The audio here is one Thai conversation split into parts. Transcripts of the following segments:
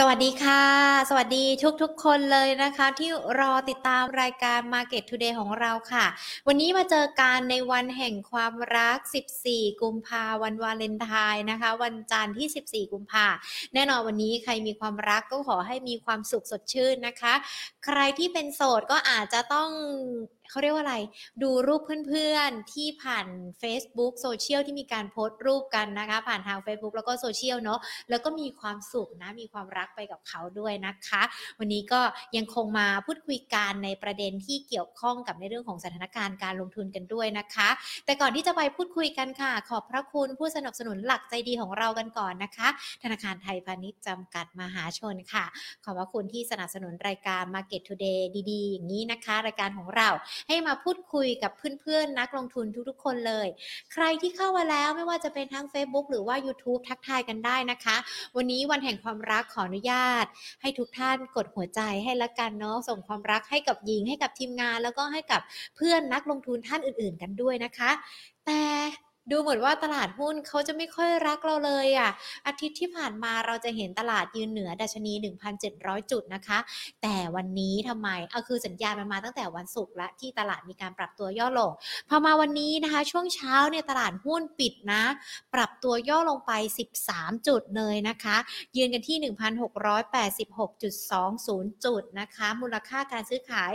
สวัสดีค่ะ สวัสดีทุกๆ คนเลยนะคะ ที่รอติดตามรายการ Market Today ของเราค่ะ วันนี้มาเจอกันในวันแห่งความรัก 14 กุมภาวันวาเลนไทน์นะคะ วันจันทร์ที่ 14 กุมภาแน่นอนวันนี้ใครมีความรักก็ขอให้มีความสุขสดชื่นนะคะ ใครที่เป็นโสดก็อาจจะต้อง เขาเรียกว่าอะไร ดูรูปเพื่อนๆ ที่ผ่าน Facebook โซเชียลที่มีการโพสต์รูปกันนะคะ ผ่านทาง Facebook แล้วก็โซเชียลเนาะแล้วก็มีความสุขนะ มีความรักไปกับเขาด้วยนะคะ วันนี้ก็ยังคงมาพูดคุยกันในประเด็นที่เกี่ยวข้องกับในเรื่องของสถานการณ์การลงทุนกันด้วยนะคะ แต่ก่อนที่จะไปพูดคุยกันค่ะ ขอบพระคุณผู้สนับสนุนหลักใจดีของเรากันก่อนนะคะ ธนาคารไทยพาณิชย์จำกัดมหาชนค่ะ ขอบพระคุณที่สนับสนุนรายการ Market Today ดีๆ อย่างนี้นะคะ รายการของเราให้มาพูดคุยกับเพื่อนๆ นักลงทุนทุกๆ คนเลย ใครที่เข้ามาแล้วไม่ว่าจะเป็นทั้ง Facebook หรือว่า YouTube ทักทายกันได้นะคะ วันนี้วันแห่งความรักขออนุญาต ให้ทุกท่านกดหัวใจให้ละกันเนาะส่งความรักให้กับหญิงให้กับทีมงาน แล้วก็ให้กับเพื่อนนักลงทุนท่านอื่น ๆ กันด้วยนะคะ แต่ ดูเหมือนว่าตลาดหุ้นเขาจะไม่ค่อยรักเราเลยอะ่ะ อาทิตย์ที่ผ่านมาเราจะเห็นตลาดยืนเหนือดัชนี 1,700 จุดนะคะ แต่วันนี้ทำไม เอาคือสัญญาณมันมาตั้งแต่วันศุกร์ละที่ตลาดมีการปรับตัวย่อลง พอมาวันนี้นะคะ ช่วงเช้าเนี่ยตลาดหุ้นปิดนะ ปรับตัวย่อลงไป 13 จุดเลยนะคะ ยืนกันที่ 1,686.20 จุดนะคะ มูลค่าการซื้อขาย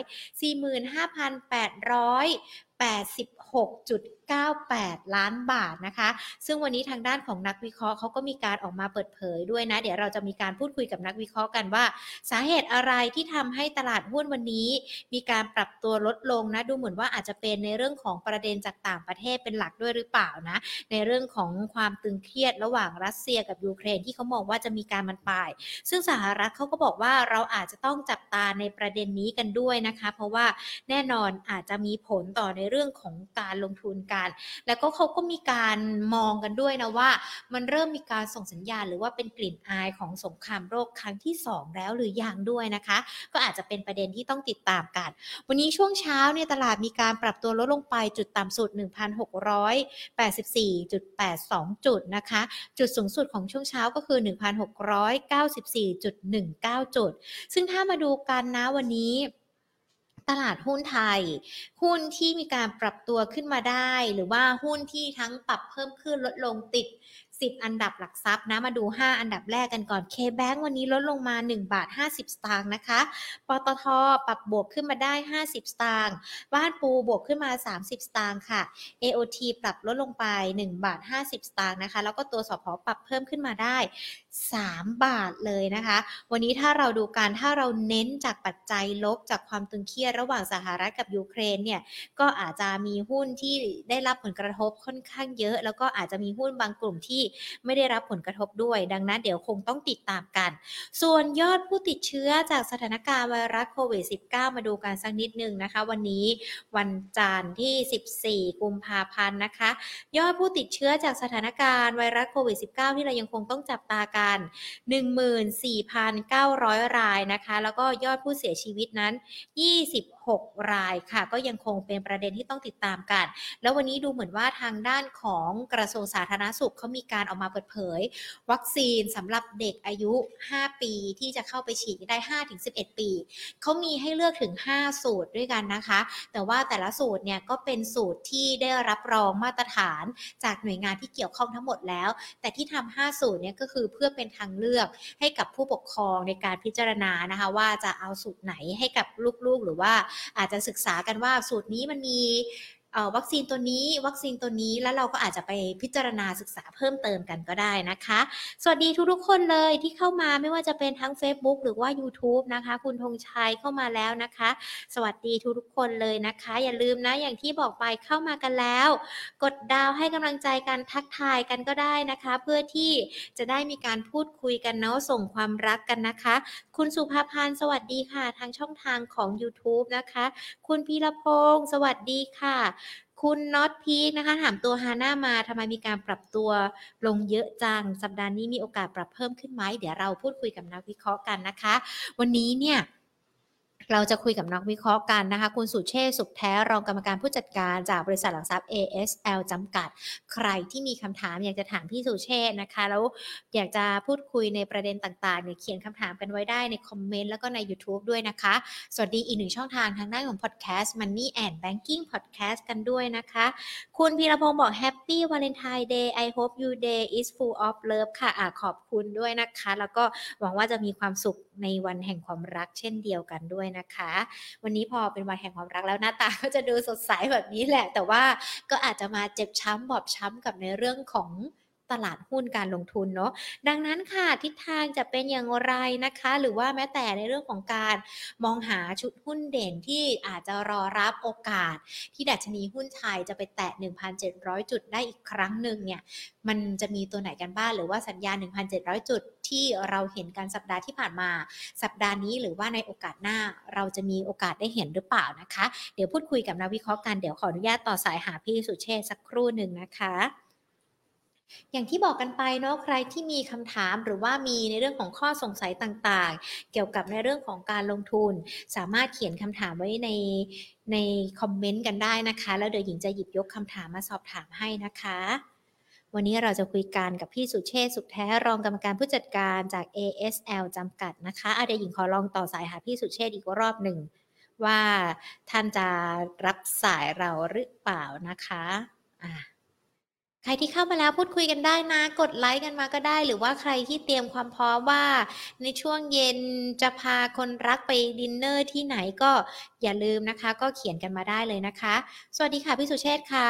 45,800 86.98 ล้านบาทนะคะ ซึ่งวันนี้ทางด้านของนักวิเคราะห์เขาก็มีการออกมาเปิดเผยด้วยนะ เดี๋ยวเราจะมีการพูดคุยกับนักวิเคราะห์กันว่า สาเหตุอะไรที่ทำให้ตลาดหุ้นวันนี้ มีการปรับตัวลดลงนะดูเหมือนว่าอาจจะเป็นในเรื่องของประเด็นจากต่างประเทศเป็นหลักด้วยหรือเปล่านะ ในเรื่องของความตึงเครียดระหว่างรัสเซียกับยูเครนที่เขามองว่าจะมีการมันปลาย ซึ่งสหรัฐเขาก็บอกว่าเราอาจจะต้องจับตาในประเด็นนี้กันด้วยนะคะ เพราะว่าแน่นอนอาจจะมีผลต่อในเรื่องของการลงทุนกัน แล้วก็เขาก็มีการมองกันด้วยนะว่า มันเริ่มมีการส่งสัญญาณ หรือว่าเป็นกลิ่นอายของสงครามโลกครั้งที่ 2 แล้วหรือยังด้วยนะคะ ก็อาจจะเป็นประเด็นที่ต้องติดตามกัน วันนี้ช่วงเช้าเนี่ยตลาดมีการปรับตัวลดลงไปจุดต่ำสุด 1,684.82 จุดนะคะ จุดสูงสุดของช่วงเช้าก็คือ 1,694.19 จุด ซึ่งถ้ามาดูกันนะวันนี้ ตลาดหุ้นไทย หุ้นที่มีการปรับตัวขึ้นมาได้ หรือว่าหุ้นที่ทั้งปรับเพิ่มขึ้นลดลงติด 10 อันดับหลักทรัพย์นะมาดู 5 อันดับแรกกันก่อน K-Bank วันนี้ลดลงมา 1 บาท 50 สตางค์นะคะปตทปรับบวกขึ้นมาได้ 50 สตางค์บ้านปูบวกขึ้นมา 30 สตางค์ค่ะ AOT ปรับลดลงไป 1 บาท 50 สตางค์นะคะ แล้วก็ตัวสพปรับเพิ่มขึ้นมาได้ 3 บาทเลยนะคะ วันนี้ถ้าเราดูการถ้าเราเน้นจากปัจจัยลบจากความตึงเครียดระหว่างสหรัฐกับยูเครนเนี่ยก็อาจจะมีหุ้นที่ได้รับผลกระทบค่อนข้างเยอะ แล้วก็อาจจะมีหุ้นบางกลุ่มที่ไม่ได้รับผลกระทบด้วย ดังนั้นเดี๋ยวคงต้องติดตามกัน ส่วนยอดผู้ติดเชื้อจากสถานการณ์ไวรัสโควิด -19 มาดูกันสักนิดนึงนะคะ วันนี้วันจันทร์ที่ 14 กุมภาพันธ์นะคะ ยอดผู้ติดเชื้อจากสถานการณ์ไวรัสโควิด -19 ที่เรายังคงต้องจับตากันัน 14,900 รายนะคะ แล้วก็ยอดผู้เสียชีวิตนั้น6 รายค่ะ ก็ยังคงเป็นประเด็นที่ต้องติดตามกัน แล้ววันนี้ดูเหมือนว่าทางด้านของกระทรวงสาธารณสุขเขามีการออกมาเปิดเผย วัคซีนสำหรับเด็กอายุ 5 ปีที่จะเข้าไปฉีดได้ 5-11 ปี เขามีให้เลือกถึง 5 สูตรด้วยกันนะคะ แต่ว่าแต่ละสูตรเนี่ยก็เป็นสูตรที่ได้รับรองมาตรฐานจากหน่วยงานที่เกี่ยวข้องทั้งหมดแล้ว แต่ที่ทำ5สูตรเนี่ยก็คือเพื่อเป็นทางเลือกให้กับผู้ปกครองในการพิจารณานะคะ ว่าจะเอาสูตรไหนให้กับลูกๆหรือว่าอาจจะศึกษากันว่าสูตรนี้มันมี วัคซีนตัวนี้ วัคซีนตัวนี้แล้วเราก็อาจจะไปพิจารณาศึกษาเพิ่มเติมกันก็ได้นะคะ สวัสดีทุกๆคนเลยที่เข้ามาไม่ว่าจะเป็นทั้ง Facebook หรือว่า YouTube นะคะ คุณธงชัยเข้ามาแล้วนะคะ สวัสดีทุกๆคนเลยนะคะ อย่าลืมนะอย่างที่บอกไปเข้ามากันแล้ว กดดาวให้กำลังใจกันทักทายกันก็ได้นะคะ เพื่อที่จะได้มีการพูดคุยกันเนาะส่งความรักกันนะคะ คุณสุภาพันธ์สวัสดีค่ะ ทางช่องทางของ YouTube นะคะ คุณพีรพงศ์สวัสดีค่ะ คุณน็อตพีคนะคะถามตัวฮาน่ามาทำไมมีการปรับตัวลงเยอะจัง สัปดาห์นี้มีโอกาสปรับเพิ่มขึ้นไหมเดี๋ยวเราพูดคุยกับนักวิเคราะห์กันนะคะ วันนี้เนี่ย เราจะคุยกับนักวิเคราะห์กันนะคะ คุณสุเชษสุขแท้รองกรรมการผู้จัดการจากบริษัทหลักทรัพย์ ASL จำกัด ใครที่มีคำถามอยากจะถามพี่สุเชษนะคะ แล้วอยากจะพูดคุยในประเด็นต่างๆเนี่ยเขียนคำถามกันไว้ได้ในคอมเมนต์แล้วก็ใน YouTube ด้วยนะคะ สวัสดีอีกหนึ่งช่องทางทางด้านของ Podcast Money and Banking Podcast กันด้วยนะคะ คุณพีรพงศ์บอก Happy Valentine Day I hope your day is full of love ค่ะอะขอบคุณด้วยนะคะ แล้วก็หวังว่าจะมีความสุขในวันแห่งความรักเช่นเดียวกันด้วยนะคะ วันนี้พอเป็นวันแห่งความรักแล้วหน้าตาก็จะดูสดใสแบบนี้แหละ แต่ว่าก็อาจจะมาเจ็บช้ำบอบช้ำกับในเรื่องของ ตลาดหุ้นการลงทุนเนาะดังนั้นค่ะทิศทางจะเป็นอย่างไรนะคะ หรือว่าแม้แต่ในเรื่องของการมองหาชุดหุ้นเด่นที่อาจจะรอรับโอกาส ที่ดัชนีหุ้นไทยจะไปแตะ 1,700 จุดได้อีกครั้งหนึ่งเนี่ยมันจะมีตัวไหนกันบ้างหรือว่าสัญญาณ 1,700 จุดที่เราเห็นกันสัปดาห์ที่ผ่านมา สัปดาห์นี้หรือว่าในโอกาสหน้าเราจะมีโอกาสได้เห็นหรือเปล่านะคะ เดี๋ยวพูดคุยกับนักวิเคราะห์กันเดี๋ยวขออนุญาตต่อสายหาพี่สุเชษสักครู่หนึ่งนะคะ อย่างที่บอกกันไปเนาะใครที่มีคำถามหรือว่ามีในเรื่องของข้อสงสัยต่างๆ เกี่ยวกับในเรื่องของการลงทุน สามารถเขียนคำถามไว้ในในคอมเมนต์กันได้นะคะ แล้วเดี๋ยวหญิงจะหยิบยกคำถามมาสอบถามให้นะคะ วันนี้เราจะคุยกันกับพี่สุเชษสุขแท้รองกรรมการผู้จัดการจาก ASL จำกัดนะคะอะเดี๋ยวหญิงขอลองต่อสายหาพี่สุเชษอีกรอบหนึ่งว่าท่านจะรับสายเราหรือเปล่านะคะอะ ใครที่เข้ามาแล้วพูดคุยกันได้นะ กดไลค์กันมาก็ได้ หรือว่าใครที่เตรียมความพร้อมว่า ในช่วงเย็นจะพาคนรักไปดินเนอร์ที่ไหนก็อย่าลืมนะคะ ก็เขียนกันมาได้เลยนะคะ สวัสดีค่ะพี่สุเชษฐ์ค่ะ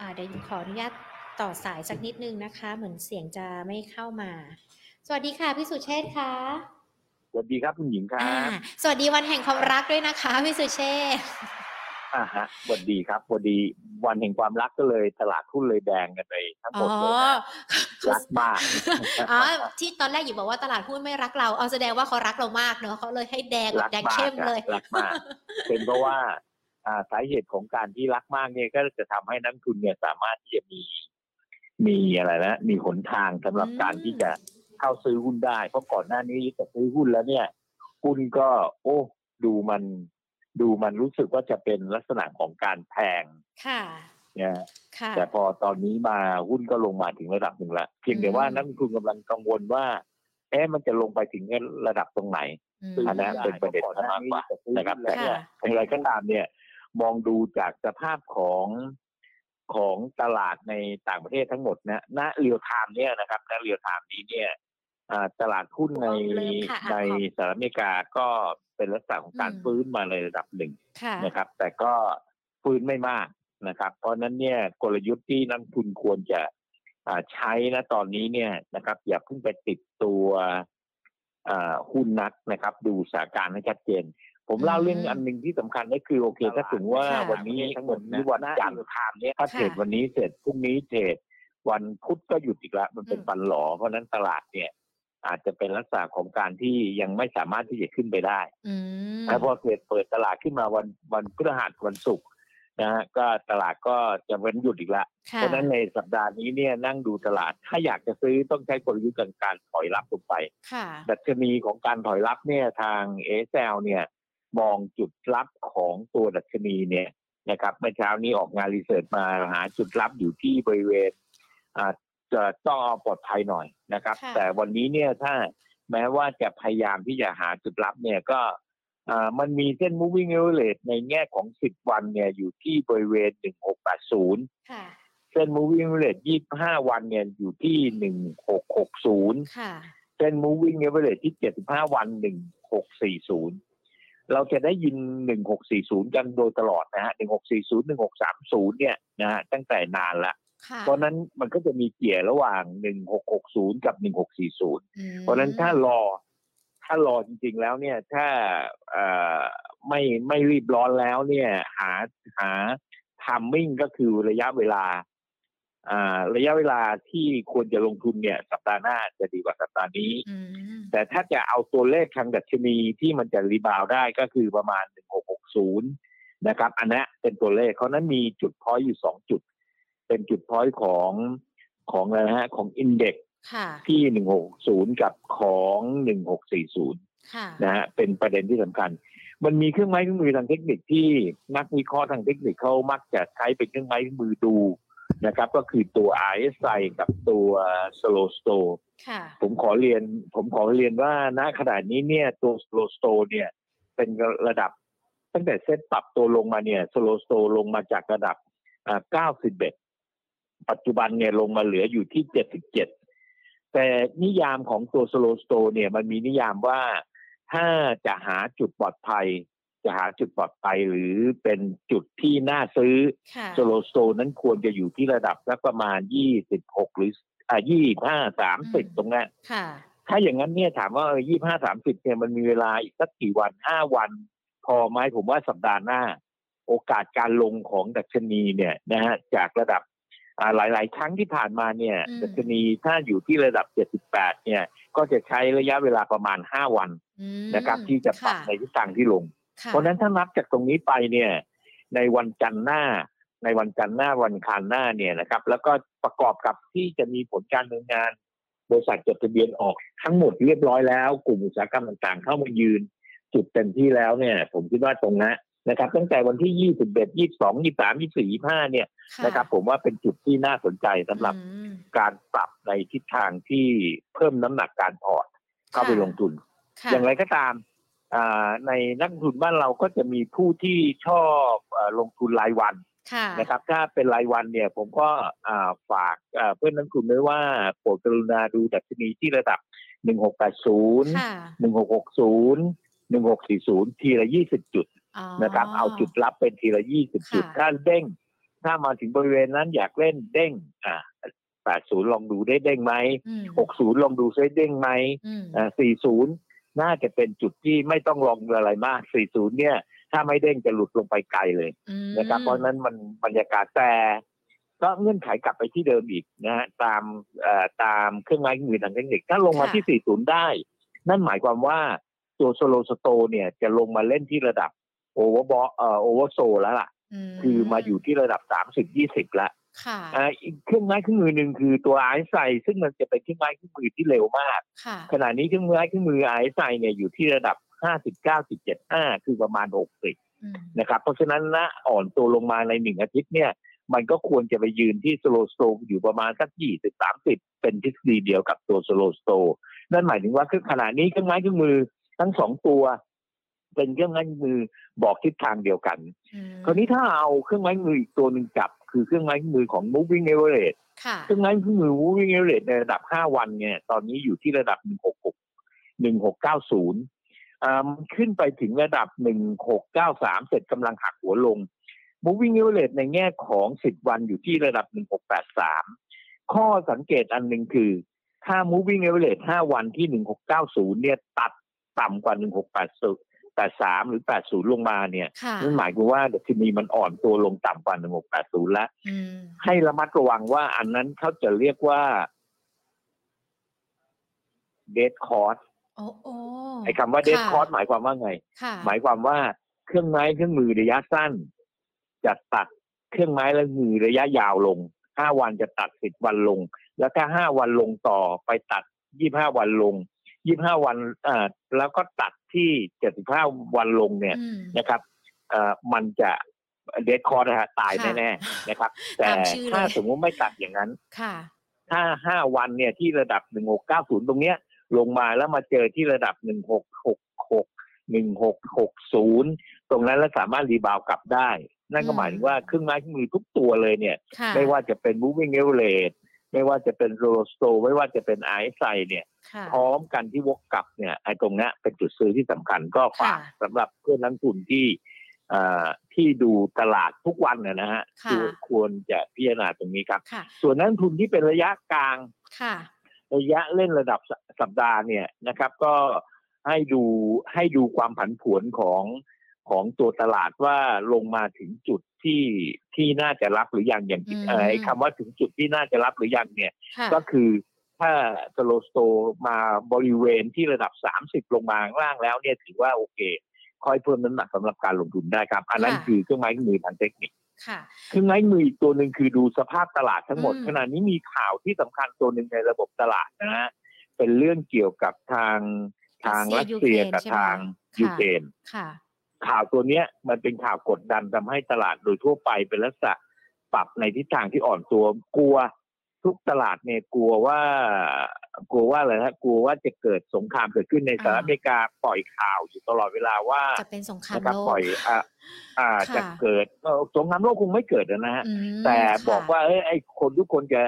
อ่าเดี๋ยวหญิงขออนุญาตต่อสายสักนิดนึงนะคะ เหมือนเสียงจะไม่เข้ามา สวัสดีค่ะพี่สุเชษฐ์ค่ะสวัสดีครับคุณหญิงครัอ่าบสวัสดีวันแห่งความรักด้วยนะคะพี่สุเชษฐ์ อ่าฮะสวัสดีครับสวัสดีวันแห่งความรักก็เลยตลาดหุ้นเลยแดงกันไปทั้งหมอ๋อดเลยนะรักมากอ๋อที่ตอนแรกอยู่บอกว่าตลาดหุ้นไม่รักเราเอาแสดงว่าเขารักเรามากเนอะเขาเลยให้แดงแบบแดงเข้มเลยรักมากเป็นเพราะว่าอ่าสาเหตุของการที่รักมากเนี่ยก็จะทำให้นักทุนเนี่ยสามารถที่จะมี มีอะไรนะมีหนทางสำหรับอืมการที่จะเข้าซื้อหุ้นได้ เพราะก่อนหน้านี้จะซื้อหุ้นแล้วเนี่ยหุ้นก็ โอ้ดูมัน ดูมันรู้สึกว่าจะเป็นลักษณะของการแพงค่ะเนี่ยค่ะแต่พอตอนนี้มาหุ้นก็ลงมาถึงระดับหนึ่งแล้วเพียงแต่ว่าอืมนักลงทุนกำลังกังวลว่าเอ๊ะมันจะลงไปถึงระดับตรงไหนมอันนั้นเป็นประเด็นมากกว่านะครับแต่เนี่ยค่ะอย่างไรก็ตามเนี่ย มองดูจากสภาพของของตลาดในต่างประเทศทั้งหมดนะณ real timeเนี่ยนะครับณ real timeม์นี้เนี่ยอ่า ตลาดหุ้นในค่ะอะในของสหรัฐอเมริกาก็เป็นลักษณะของการอืมฟื้นมาในระดับหนึ่งค่ะนะครับ แต่ก็ฟื้นไม่มากนะครับ เพราะฉะนั้นเนี่ยกลยุทธ์ที่นักลงทุนควรจะอ่าใช้นะตอนนี้เนี่ยนะครับ อย่าเพิ่งไปติดตัวอ่าหุ้นนักนะครับ ดูสถานการณ์ให้ชัดเจน ผมเล่าเรื่องอันหนึ่งที่สำคัญก็คือโอเค ถ้าถึงว่าค่ะวันนี้ทั้งหมดนี้วันจันทร์ทามเนี่ยถ้าค่ะเทรดวันนี้เสร็จพรุ่งนี้เทรดวันพุธก็หยุดอีกแล้วมันเป็นอืมปันหลอเพราะฉะนั้นตลาดเนี่ย อาจจะเป็นลักษณะของการที่ยังไม่สามารถที่จะขึ้นไปได้อืมแล้วพอเกิดเปิดตลาดขึ้นมาวันวันพฤหัสวันศุกร์นะฮะก็ตลาดก็จะเว้นหยุดอีกแล้วค่ะเพราะฉะนั้นในสัปดาห์นี้เนี่ยนั่งดูตลาดถ้าอยากจะซื้อต้องใช้กลยุทธ์การการถอยรับลงไปค่ะดัชนีของการถอยรับเนี่ยทางเอเซลเนี่ยมองจุดรับของตัวดัชนีเนี่ยนะครับเมื่อเช้านี้ออกงานรีเสิร์ชมาหาจุดรับอยู่ที่บริเวณอ่า จะต้องเอาปลอดภัยหน่อยนะครับค่ะแต่วันนี้เนี่ยถ้าแม้ว่าจะพยายามที่จะหาจุดรับเนี่ยก็อ่ามันมีเส้น moving average ในแง่ของ 10 วันเนี่ยอยู่ที่บริเวณ 1680ค่ะเส้น moving average 25 วันเนี่ยอยู่ที่ 1660ค่ะเส้น moving average ที่ 75 วัน 1640 เราจะได้ยิน 1640 กันโดยตลอดนะฮะ 1640 1630 เนี่ยนะฮะตั้งแต่นานละค่ะ เพราะฉะนั้นมันก็จะมีเกี่ยระหว่าง1660กับ1640อืมเพราะฉะนั้นถ้ารอ ถ้ารอจริง ๆ แล้วเนี่ย ถ้าเอ่อไม่ไม่รีบร้อนแล้วเนี่ย หาหาทามมิ่งก็คือระยะเวลาอ่าระยะเวลาที่ควรจะลงทุนเนี่ย สัปดาห์หน้าจะดีกว่าสัปดาห์นี้อืมแต่ถ้าจะเอาตัวเลขทางดัชนีที่มันจะ rebound ได้ก็คือประมาณ 1660 นะครับ อันนี้เป็นตัวเลขเขาะนั้นมีจุด point อยู่สองจุด เป็นจุด point ของของอะไรนะฮะของ index ค่ะ ที่160กับของ1640ค่ะ นะฮะเป็นประเด็นที่สำคัญ มันมีเครื่องไม้เครื่องมือทางเทคนิคที่นักวิเคราะห์ทางเทคนิคเขามักจะใช้เป็นเครื่องไม้เครื่องมือดูนะครับ ก็คือตัว RSI กับตัว Slow Store ค่ะ ผมขอเรียน ผมขอเรียนว่าณขณะนี้เนี่ยตัว Slow Store เนี่ย เป็นระดับตั้งแต่เซ็ตปรับตัวลงมาเนี่ย Slow Store ลงมาจากระดับอ่า91 ปัจจุบันเนี่ยลงมาเหลืออยู่ที่77แต่นิยามของตัว Slow Store เนี่ยมันมีนิยามว่าถ้าจะหาจุดปลอดภัย จะหาจุดปลอดภัยหรือเป็นจุดที่น่าซื้อค่ะโซโลโซนั้นควรจะอยู่ที่ระดับสักประมาณ26หรืออ่า25 30ตรงนั้นค่ะถ้าอย่างนั้นเนี่ยถามว่าเออ25 30เนี่ยมันมีเวลาอีกสักกี่วัน5วัน พอไหมผมว่าสัปดาห์หน้า โอกาสการลงของดัชนีเนี่ยนะฮะจากระดับอ่า หลาย ๆ ครั้งที่ผ่านมาเนี่ยอืมดัชนีถ้าอยู่ที่ระดับ 78 เนี่ย ก็จะใช้ระยะเวลาประมาณ 5 วันอืมนะครับ ที่จะปรับค่ในทิศทางที่ลงค่ะเพราะฉะนั้นถ้านับจากตรงนี้ไปเนี่ย ในวันจันทร์หน้า ในวันจันทร์หน้าวันอังคารหน้าเนี่ยนะครับ แล้วก็ประกอบกับที่จะมีผลการดำเนินงาน บริษัทจดทะเบียนออกทั้งหมดเรียบร้อยแล้ว กลุ่มอุตสาหกรรมต่าง ๆ เข้ามายืน จุดเต็มที่แล้วเนี่ย ผมคิดว่าตรงนั้น นะครับ ตั้งแต่วันที่ 21 22 23 24 25 เนี่ยค่ะนะครับ ผมว่าเป็นจุดที่น่าสนใจสำหรับอืมการปรับในทิศทางที่เพิ่มน้ำหนักการพอร์ตเข้าไปค่ะลงทุนค่ะอย่างไรก็ตามอ่าในนักลงทุนบ้านเราก็จะมีผู้ที่ชอบเอ่อลงทุนรายวันค่ะนะครับ ถ้าเป็นรายวันเนี่ย ผมก็อ่าฝากอ่าเพื่อนนักลงทุนไว้ว่าโปรดกรุณาดูดัชนีที่ระดับ 1680ค่ะ1660 1640 ทีละ 20 จุดอ๋อ นะครับ เอาจุดรับเป็นทีละ20จุดค่ะถ้าเด้ง ถ้ามาถึงบริเวณนั้นอยากเล่นเด้ง อ่า80ลองดูได้เด้งไหมอืม60ลองดูซิเด้งไหมอืมอ่า40น่าจะเป็นจุดที่ไม่ต้องลองอะไรมาก40เนี่ย ถ้าไม่เด้งจะหลุดลงไปไกลเลยอืมนะครับ เพราะฉะนั้นมันบรรยากาศแต่ก็เงื่อนไขกลับไปที่เดิมอีกนะฮะตามเอ่อตามเครื่องไม้เครื่องมือทางเทคนิคถ้าลงมาที่ 40 ได้ นั่นหมายความว่าตัว slow sto เนี่ยจะลงมาเล่นที่ระดับ overbought เอ่อ oversold แล้วล่ะมคือมาอยู่ที่ระดับ30 20แล้วค่ะอ่าอีกเครื่องไม้เครื่องมือหนึ่งคือตัวไอซ์ไซซึ่งมันจะเป็นเครื่องไม้เครื่องมือที่เร็วมากค่ะขณะนี้เครื่องมือเครื่องมือไอซ์ไซเนี่ยอยู่ที่ระดับ59.75คือประมาณ60อืมนะครับ เพราะฉะนั้นนะอ่อนตัวลงมาในหนึ่งอาทิตย์เนี่ย มันก็ควรจะไปยืนที่ slow sto อยู่ประมาณสัก20 30เป็นทฤษฎีเดียวกับตัวสโลสโตนั่นหมายถึงว่าคือขณะนี้เครื่องไม้เครื่องมือทั้งสองตัว เป็นเครื่องไม้เครื่องมือบอกทิศทางเดียวกันอืมคราวนี้ถ้าเอาเครื่องไม้เครื่องมืออีกตัวหนึ่งจับ คือเครื่องไม้เครื่องมือของ moving average ค่ะเครื่องไม้เครื่องมือ moving average ในระดับ 5 วันเนี่ย ตอนนี้อยู่ที่ระดับ 166 1690อ่ามันขึ้นไปถึงระดับ 1693 เสร็จกำลังหักหัวลง moving average ในแง่ของ 10 วันอยู่ที่ระดับ 1683 ข้อสังเกตอันหนึ่งคือถ้า moving average 5 วันที่ 1690 เนี่ย ตัดต่ำกว่า 1680 83หรือ80ลงมาเนี่ยค่ะนั่นหมายความว่าดัชนีมันอ่อนตัวลงต่ำกว่า1680แล้วอืมให้ระมัดระวังว่าอันนั้นเขาจะเรียกว่า dead cost โอ้โอ้ไอ้คำว่า dead ค่ะ cost หมายความว่าไงค่ะหมายความว่าเครื่องไม้เครื่องมือระยะสั้น จะตัดเครื่องไม้และมือระยะยาวลง5วันจะตัด10วันลง แล้วถ้า5วันลงต่อไปตัด25วันลง25วันอ่าแล้วก็ตัด ที่ 75 วันลงเนี่ยอืมนะครับเอ่อมันจะเดดคอร์นะฮะตายค่ะแน่ๆนะครับ แต่ตามชื่อเลยถ้าสมมติไม่ตัดอย่างนั้นค่ะถ้าห้าวันเนี่ยที่ระดับ 1690 ตรงเนี้ย ลงมาแล้วมาเจอที่ระดับ 1666 1660 ตรงนั้นแล้วสามารถรีบาวด์กลับได้ นั่นก็อืมหมายถึงว่าเครื่องไม้เครื่องมือทุกตัวเลยเนี่ยค่ะไม่ว่าจะเป็น moving average ไม่ว่าจะเป็น roll store ไม่ว่าจะเป็น RSI เนี่ยค่ะพร้อมกันที่วกกลับเนี่ยไอ้ตรงเนี้ยเป็นจุดซื้อที่สำคัญก็ฝากค่ะสำหรับเพื่อนนักลงทุนที่เอ่อที่ดูตลาดทุกวันนะนะฮะค่ะควรควรจะพิจารณาตรงนี้ครับค่ะส่วนนักลงทุนที่เป็นระยะกลางค่ะระยะเล่นระดับสสัปดาห์เนี่ยนะครับ ก็ให้ดูให้ดูความผันผวนของ ของตัวตลาดว่าลงมาถึงจุดที่ที่น่าจะรับหรือยังอย่างที่อืมเอ่อไอ้คำว่าถึงจุดที่น่าจะรับหรือยังเนี่ยค่ะก็คือถ้าสโลสโตมาบริเวณที่ระดับ 30 ลงมาข้างล่างแล้วเนี่ยถือว่าโอเค ค่อยเพิ่มน้ำหนักสำหรับการลงทุนได้ครับ อันนั้นค่ะคือเครื่องไม้เครื่องมือทางเทคนิคค่ะเครื่องไม้มืออีกตัวหนึ่งคือดูสภาพตลาดทั้งหมดอืมขณะนี้มีข่าวที่สำคัญตัวหนึ่งในระบบตลาดนะฮะเป็นเรื่องเกี่ยวกับทางทางรัรัสสเซีเซียยกับยูเครนทางใช่ไหมคะยูเครนค่ะ ข่าวตัวเนี้ยมันเป็นข่าวกดดันทำให้ตลาดโดยทั่วไปเป็นลักษณะปรับในทิศทางที่อ่อนตัวกลัว ทุกตลาดเนี่ยกลัวว่า กลัวว่าอะไรนะกลัวว่าจะเกิดสงครามเกิดขึ้นในสหรัฐอเมริกาปล่อยข่าวอยู่ตลอดเวลาว่าจะเป็นสงครามนะครับโลกปล่อยอ่าอ่าค่ะจะเกิดเอ่อสงครามโลกคงไม่เกิดนะฮะอืมแต่ค่ะบอกว่าเอ้ยไอ้คนทุกคนจะ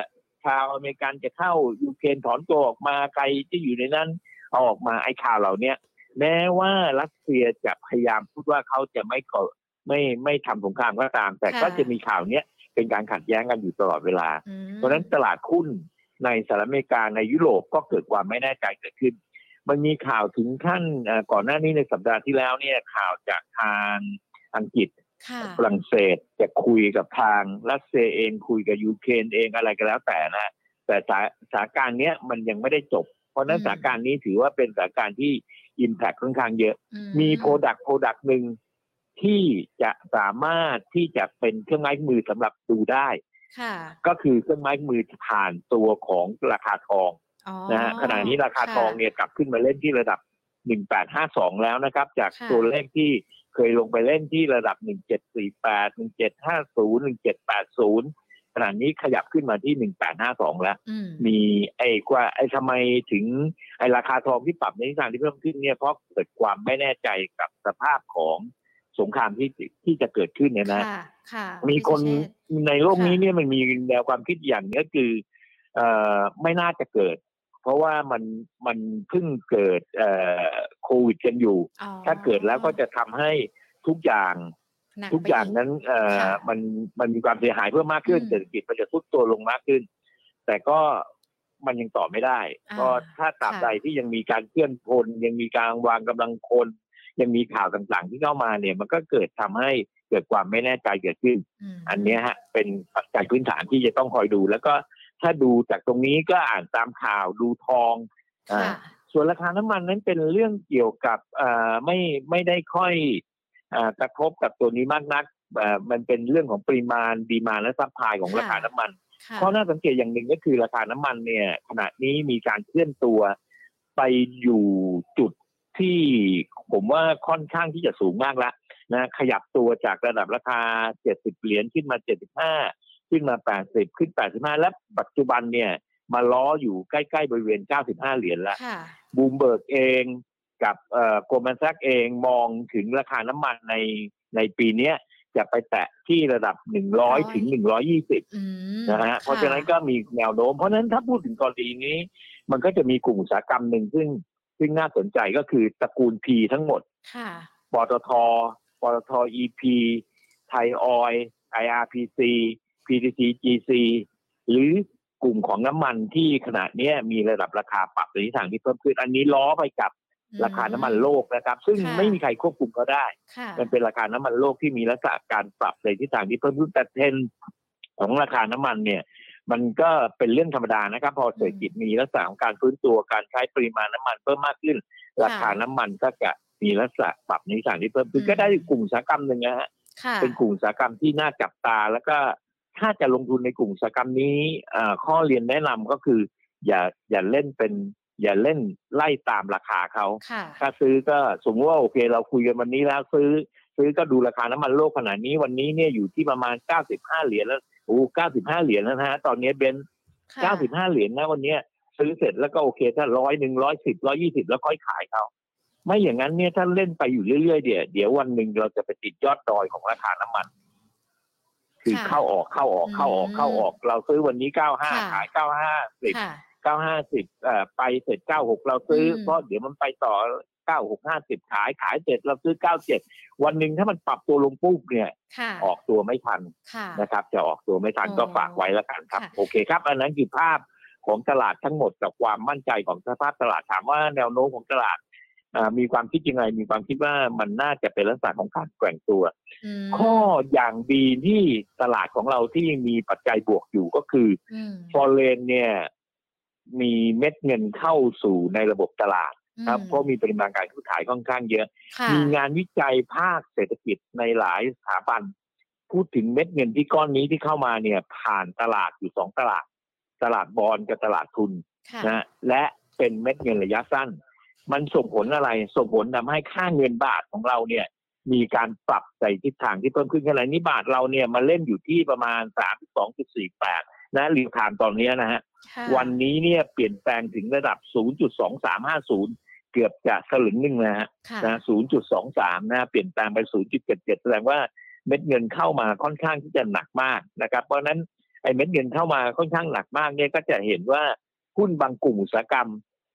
ชาวอเมริกันจะเข้ายูเครนถอนตัวออกมาใครที่อยู่ในนั้นเอาออกมาไอ้ข่าวเหล่าเนี้ย แม้ว่ารัสเซียจะพยายามพูดว่าเขาจะไม่ก่อไม่ไม่ทำสงครามก็ตาม แต่ค่ะก็จะมีข่าวเนี้ยเป็นการขัดแย้งกันอยู่ตลอดเวลาอืมเพราะฉะนั้นตลาดหุ้นในสหรัฐอเมริกาในยุโรปก็เกิดความไม่แน่ใจเกิดขึ้น มันมีข่าวถึงขั้นเอ่อก่อนหน้านี้ในสัปดาห์ที่แล้วเนี่ยข่าวจากทางอังกฤษค่ะฝรั่งเศสจะคุยกับทางรัสเซียเองคุยกับยูเครนเองอะไรก็แล้วแต่นะแต่สถาสถานการณ์เนี้ยมันยังไม่ได้จบ เพราะฉะนั้นอืมสถานการณ์นี้ถือว่าเป็นสถานการณ์ที่ impact ค่อนข้างเยอะอืมมี product product หนึ่งที่จะสามารถที่จะเป็นเครื่องไม้มือสำหรับดูได้ค่ะก็คือเครื่องไม้มือผ่านตัวของราคาทองอ๋อนะฮะขณะนี้ราคาค่ะทองเนี่ยกลับขึ้นมาเล่นที่ระดับ 1852 แล้วนะครับ จากค่ะตัวเลขที่เคยลงไปเล่นที่ระดับ 1748 1750 1780 ขณะนี้ขยับขึ้นมาที่1852แล้วอืมมีไอ้กว่าไอ้ทำไมถึงไอ้ราคาทองที่ปรับในทิศทางที่เพิ่มขึ้นเนี่ยเพราะเกิดความไม่แน่ใจกับสภาพของสงครามที่ที่จะเกิดขึ้นเนี่ยนะค่ะค่ะมีคนพี่สุเชษฐ์ในโลกนี้ค่ะเนี่ยมันมีแนวความคิดอย่างนี้ก็คือเอ่อไม่น่าจะเกิด เพราะว่ามันมันเพิ่งเกิดเอ่อโควิดกันอยู่อ๋อถ้าเกิดแล้วก็จะทำให้ทุกอย่างหนั ทุกอย่างไปนั้นเอ่อค่ะมันมันมีความเสียหายเพิ่มมากขึ้นอืมเศรษฐกิจมันจะทุดตัวลงมากขึ้น แต่ก็มันยังต่อไม่ได้อ่าก็ถ้าตราบค่ะใดที่ยังมีการเคลื่อนพลยังมีการวางกำลังคนยังมีข่าวต่างๆที่เข้ามาเนี่ย มันก็เกิดทำให้เกิดความไม่แน่ใจเกิดขึ้นมอันเนี้ยฮะ เป็นปัจจัยพื้นฐานที่จะต้องคอยดู แล้วก็ถ้าดูจากตรงนี้ก็อ่านตามข่าวดูทองอ่าค่ะส่วนราคาน้ำมันนั้นเป็นเรื่องเกี่ยวกับอ่าไม่ไม่ได้ค่อยอ่า กระทบกับตัวนี้มากนักอ่ามันเป็นเรื่องของปริมาณ demand และ supply ของค่ะราคาน้ำมันค่ะเพราะน่าสังเกตอย่างหนึ่งก็คือราคาน้ำมันเนี่ย ขณะนี้มีการเคลื่อนตัวไปอยู่จุดที่ผมว่าค่อนข้างที่จะสูงมากแล้วนะขยับตัวจากระดับราคา 70 เหรียญขึ้นมา 75 ขึ้นมา 80 ขึ้น 85 และปัจจุบันเนี่ย มาล้ออยู่ใกล้ ๆ บริเวณ 95 เหรียญแล้วค่ะบูมเบิร์กเอง กับเอ่อ Goldman Sachs เองมองถึงราคาน้ำมันในในปีเนี้ยจะไปแตะที่ระดับ 100 ถึง 120อืมนะฮะ เพราะฉะนั้นก็มีแนวโน้ม เพราะฉะนั้นถ้าพูดถึงกรณีนี้ มันก็จะมีกลุ่มอุตสาหกรรมหนึ่งซึ่ง ซึ่งน่าสนใจก็คือตระกูล P ทั้งหมดค่ะปตทปตท EP ไทยออย IRPC PTT GC หรือกลุ่มของน้ำมันที่ขณะเนี้ยมีระดับราคาปรับในทิศทางที่เพิ่มขึ้น อันนี้ล้อไปกับ ราคาน้ำมันโลกนะครับ ซึ่งค่ะไม่มีใครควบคุมเขาได้ค่ะมันเป็นราคาน้ำมันโลกที่มีลักษณะการปรับในทิศทางที่เพิ่มขึ้นแต่เทรนด์ของราคาน้ำมันเนี่ย มันก็เป็นเรื่องธรรมดานะครับ พอเศรษฐกิจมีลักษณะของการฟื้นตัวการใช้ปริมาณน้ำมันเพิ่มมากขึ้น ราคาน้ำมันก็จะมีลักษณะปรับในทิศทางที่เพิ่มขึ้นอืมก็ได้กลุ่มอุตสาหกรรมหนึ่งนะฮะค่ะเป็นกลุ่มอุตสาหกรรมที่น่าจับตา แล้วก็ถ้าจะลงทุนในกลุ่มอุตสาหกรรมนี้อ่าข้อเรียนแนะนำก็คือ อย่าอย่าเล่นเป็น อย่าเล่นไล่ตามราคาเขาค่ะถ้าซื้อก็สมมติว่าโอเค เราคุยกันวันนี้แล้วซื้อ ซื้อก็ดูราคาน้ำมันโลกขนาดนี้วันนี้เนี่ยอยู่ที่ประมาณ 95 เหรียญแล้วโอ้95 เหรียญแล้วนะฮะตอนนี้เบนซ์ค่ะ95 เหรียญนะวันเนี้ยซื้อเสร็จแล้วก็โอเค ถ้าร้อยหนึ่งร้อยสิบร้อยี่สิบแล้วค่อยขายเขาไม่อย่างนั้นเนี่ยถ้าเล่นไปอยู่เรื่อยๆเดี๋ยวเดี๋ยววันหนึ่งเราจะไปติดยอดดอยของราคาน้ำมัน คือค่ะเข้าออกเข้าออกเข้าออกอืมเข้าออก เราซื้อวันนี้ค่ะ95ขาย95สิบค่ะ เก้าห้าสิบเอ่อไปเสร็จเก้าหกเราซื้ออมเพราะเดี๋ยวมันไปต่อเก้าหกห้าสิบขายขายเสร็จเราซื้อเก้าเจ็ดวันหนึ่งถ้ามันปรับตัวลงปุ๊บเนี่ยค่ะออกตัวไม่ทันค่ะนะครับ จะออกตัวไม่ทันอ๋อก็ฝากไว้แล้วกันครับค่ะโอเคครับ อันนั้นคือภาพของตลาดทั้งหมดกับความมั่นใจของสภาพตลาดถามว่าแนวโน้มของตลาดอ่ามีความคิดยังไง มีความคิดว่ามันน่าจะเป็นลักษณะของการแกว่งตัวอืมข้ออย่างดีที่ตลาดของเราที่มีปัจจัยบวกอยู่ก็คืออืมฟอเรนเนี่ย มีเม็ดเงินเข้าสู่ในระบบตลาดครับอืมเพราะมีปริมาณการซื้อขายค่อนข้างเยอะค่ะมีงานวิจัยภาคเศรษฐกิจในหลายสถาบัน พูดถึงเม็ดเงินที่ก้อนนี้ที่เข้ามาเนี่ย ผ่านตลาดอยู่สองตลาด ตลาดบอลกับตลาดทุนค่ะนะและเป็นเม็ดเงินระยะสั้น มันส่งผลอะไรส่งผลทำให้ค่าเงินบาทของเราเนี่ย มีการปรับในทิศทางที่เพิ่มขึ้นขณะนี้บาทเราเนี่ยมาเล่นอยู่ที่ประมาณ32.48 นะรีทามตอนนี้นะฮะค่ะวันนี้เนี่ยเปลี่ยนแปลงถึงระดับ 0.2350 เกือบจะสลึงหนึ่งนะฮะค่ะนะ0.23 นะเปลี่ยนแปลงไป 0.77 แสดงว่าเม็ดเงินเข้ามาค่อนข้างที่จะหนักมากนะครับ เพราะฉะนั้นไอ้เม็ดเงินเข้ามาค่อนข้างหนักมากเนี่ยก็จะเห็นว่าหุ้นบางกลุ่มอุตสาหกรรม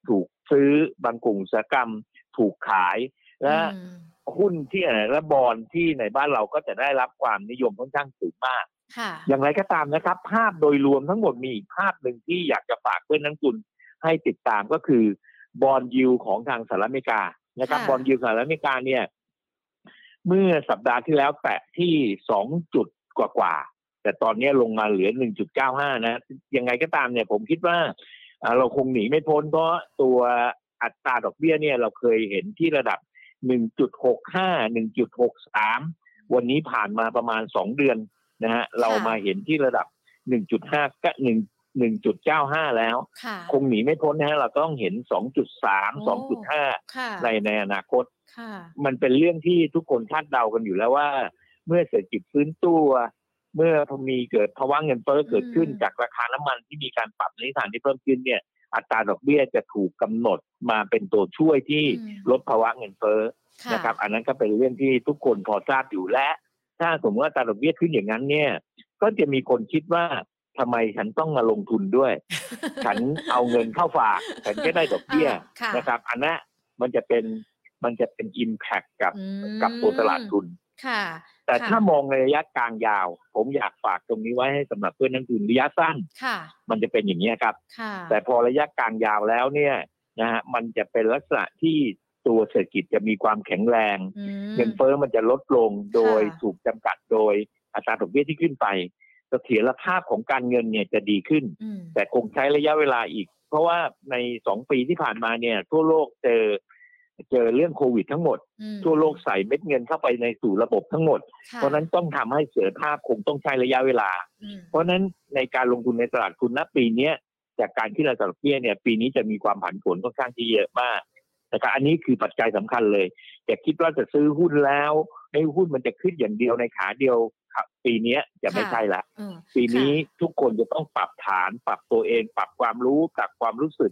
ถูกซื้อบางกลุ่มอุตสาหกรรม ถูกขายและอืมหุ้นที่และบอลที่ในบ้านเราก็จะได้รับความนิยมค่อนข้างสูงมากค่ะ อย่างไรก็ตามนะครับ ภาพโดยรวมทั้งหมดมีอีกภาพหนึ่งที่อยากจะฝากเพื่อนนักลงทุนให้ติดตามก็คือบอลยิวของทางสหรัฐอเมริกานะครับค่ะบอลยิวสหรัฐอเมริกาเนี่ย เมื่อสัปดาห์ที่แล้วแตะที่สองจุดกว่าๆแต่ตอนนี้ลงมาเหลือ1.95นะ ยังไงก็ตามเนี่ย ผมคิดว่าอ่าเราคงหนีไม่พ้นเพราะตัวอัตราดอกเบี้ยเนี่ย เราเคยเห็นที่ระดับ1.65 1.63วันนี้ผ่านมาประมาณ2เดือน นะฮะเรามาเห็นที่ระดับ 1.5ก็1 1.95 แล้วค่ะคงหนีไม่พ้นนะฮะเราต้องเห็น 2.3โอ้2.5ค่ะในในอนาคตค่ะมันเป็นเรื่องที่ทุกคนคาดเดากันอยู่แล้วว่า เมื่อเศรษฐกิจฟื้นตัวเมื่อมีเกิดภาวะเงินเฟ้อเกิดขึ้นอืมจากราคาน้ำมันที่มีการปรับในทิศทางที่เพิ่มขึ้นเนี่ยอัตราดอกเบี้ยจะถูกกำหนดมาเป็นตัวช่วยที่อืมลดภาวะเงินเฟ้อค่ะนะครับ อันนั้นก็เป็นเรื่องที่ทุกคนพอทราบอยู่และ ถ้าสมมติว่าอัตราดอกเบี้ยขึ้นอย่างนั้นเนี่ย ก็จะมีคนคิดว่าทำไมฉันต้องมาลงทุนด้วย ฉันเอาเงินเข้าฝาก ฉันก็ได้ดอกเบี้ยอ่าค่ะนะครับ อันนั้นมันจะเป็นมันจะเป็นอิมแพคกับอืมกับตัวตลาดทุนค่ะ แต่ค่ะถ้ามองในระยะกลางยาว ผมอยากฝากตรงนี้ไว้ให้สำหรับเพื่อนนักลงทุนระยะสั้นค่ะ มันจะเป็นอย่างนี้ยครับค่ะแต่พอระยะกลางยาวแล้วเนี่ยนะฮะมันจะเป็นลักษณะที่ ตัวเศรษฐกิจจะมีความแข็งแรงอืมเงินเฟ้อมันจะลดลงโดยค่ะถูกจำกัดโดยอัตราดอกเบี้ยที่ขึ้นไปเสถียรภาพของการเงินเนี่ยจะดีขึ้นอืมแต่คงใช้ระยะเวลาอีก เพราะว่าในสองปีที่ผ่านมาเนี่ย ทั่วโลกเจอเจอเรื่องโควิดทั้งหมดอืมทั่วโลกใส่เม็ดเงินเข้าไปในสู่ระบบทั้งหมดค่เพราะฉะนั้นต้องทำให้เสถียรภาพคงต้องใช้ระยะเวลาอืมเพราะฉะนั้นในการลงทุนในตลาดทุนณปีเนี้ยจากการที่เราดอกเบี้ยเนี่ยปีนี้จะมีความผันผวนค่อนข้างที่เยอะมาก นะครับอันนี้คือปัจจัยสำคัญเลยอย่าคิดว่าจะซื้อหุ้นแล้วให้หุ้นมันจะขึ้นอย่างเดียวในขาเดียวครับปีเนี้ยจะไม่ใช่ละเออปีนี้ทุกคนจะต้องปรับฐาน ปรับตัวเอง ปรับความรู้ปรับความรู้สึก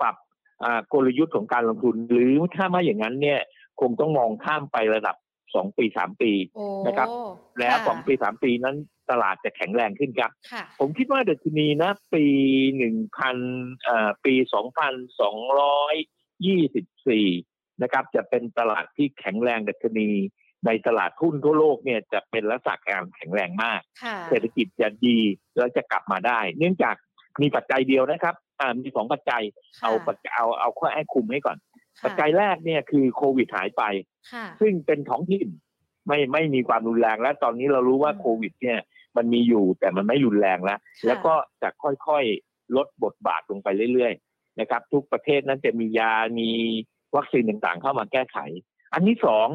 ปรับอ่ากลยุทธ์ของการลงทุน หรือถ้าไม่อย่างนั้นเนี่ย คงต้องมองข้ามไประดับสองปีสามปีโอ้นะครับ แล้วค่ะสองปีสามปีนั้นตลาดจะแข็งแรงขึ้นครับค่ะผมคิดว่าดัชนีนะ ปีหนึ่งพันปีสองพันสองร้อย ยี่สิบสี่นะครับ จะเป็นตลาดที่แข็งแรงดัชนี ในตลาดหุ้นทั่วโลกเนี่ยจะเป็นลักษณะการแข็งแรงมากค่ะเศรษฐกิจจะดีแล้วจะกลับมาได้ เนื่องจากมีปัจจัยเดียวนะครับอ่ามีสองปัจจัยค่ะเอาปัจจัยเอาเอาข้อให้คุมให้ก่อนค่ะปัจจัยแรกเนี่ยคือโควิดหายไปค่ะซึ่งเป็นท้องถิ่นไม่ไม่มีความรุนแรงและตอนนี้เรารู้ว่าอืมโควิด เนี่ย มันมีอยู่แต่มันไม่รุนแรงแล้วค่ะแล้วก็จะค่อยๆลดบทบาทลงไปเรื่อยๆ นะครับ ทุกประเทศนั้นจะมียามีวัคซีนต่างๆ เข้ามาแก้ไข อันที่สอง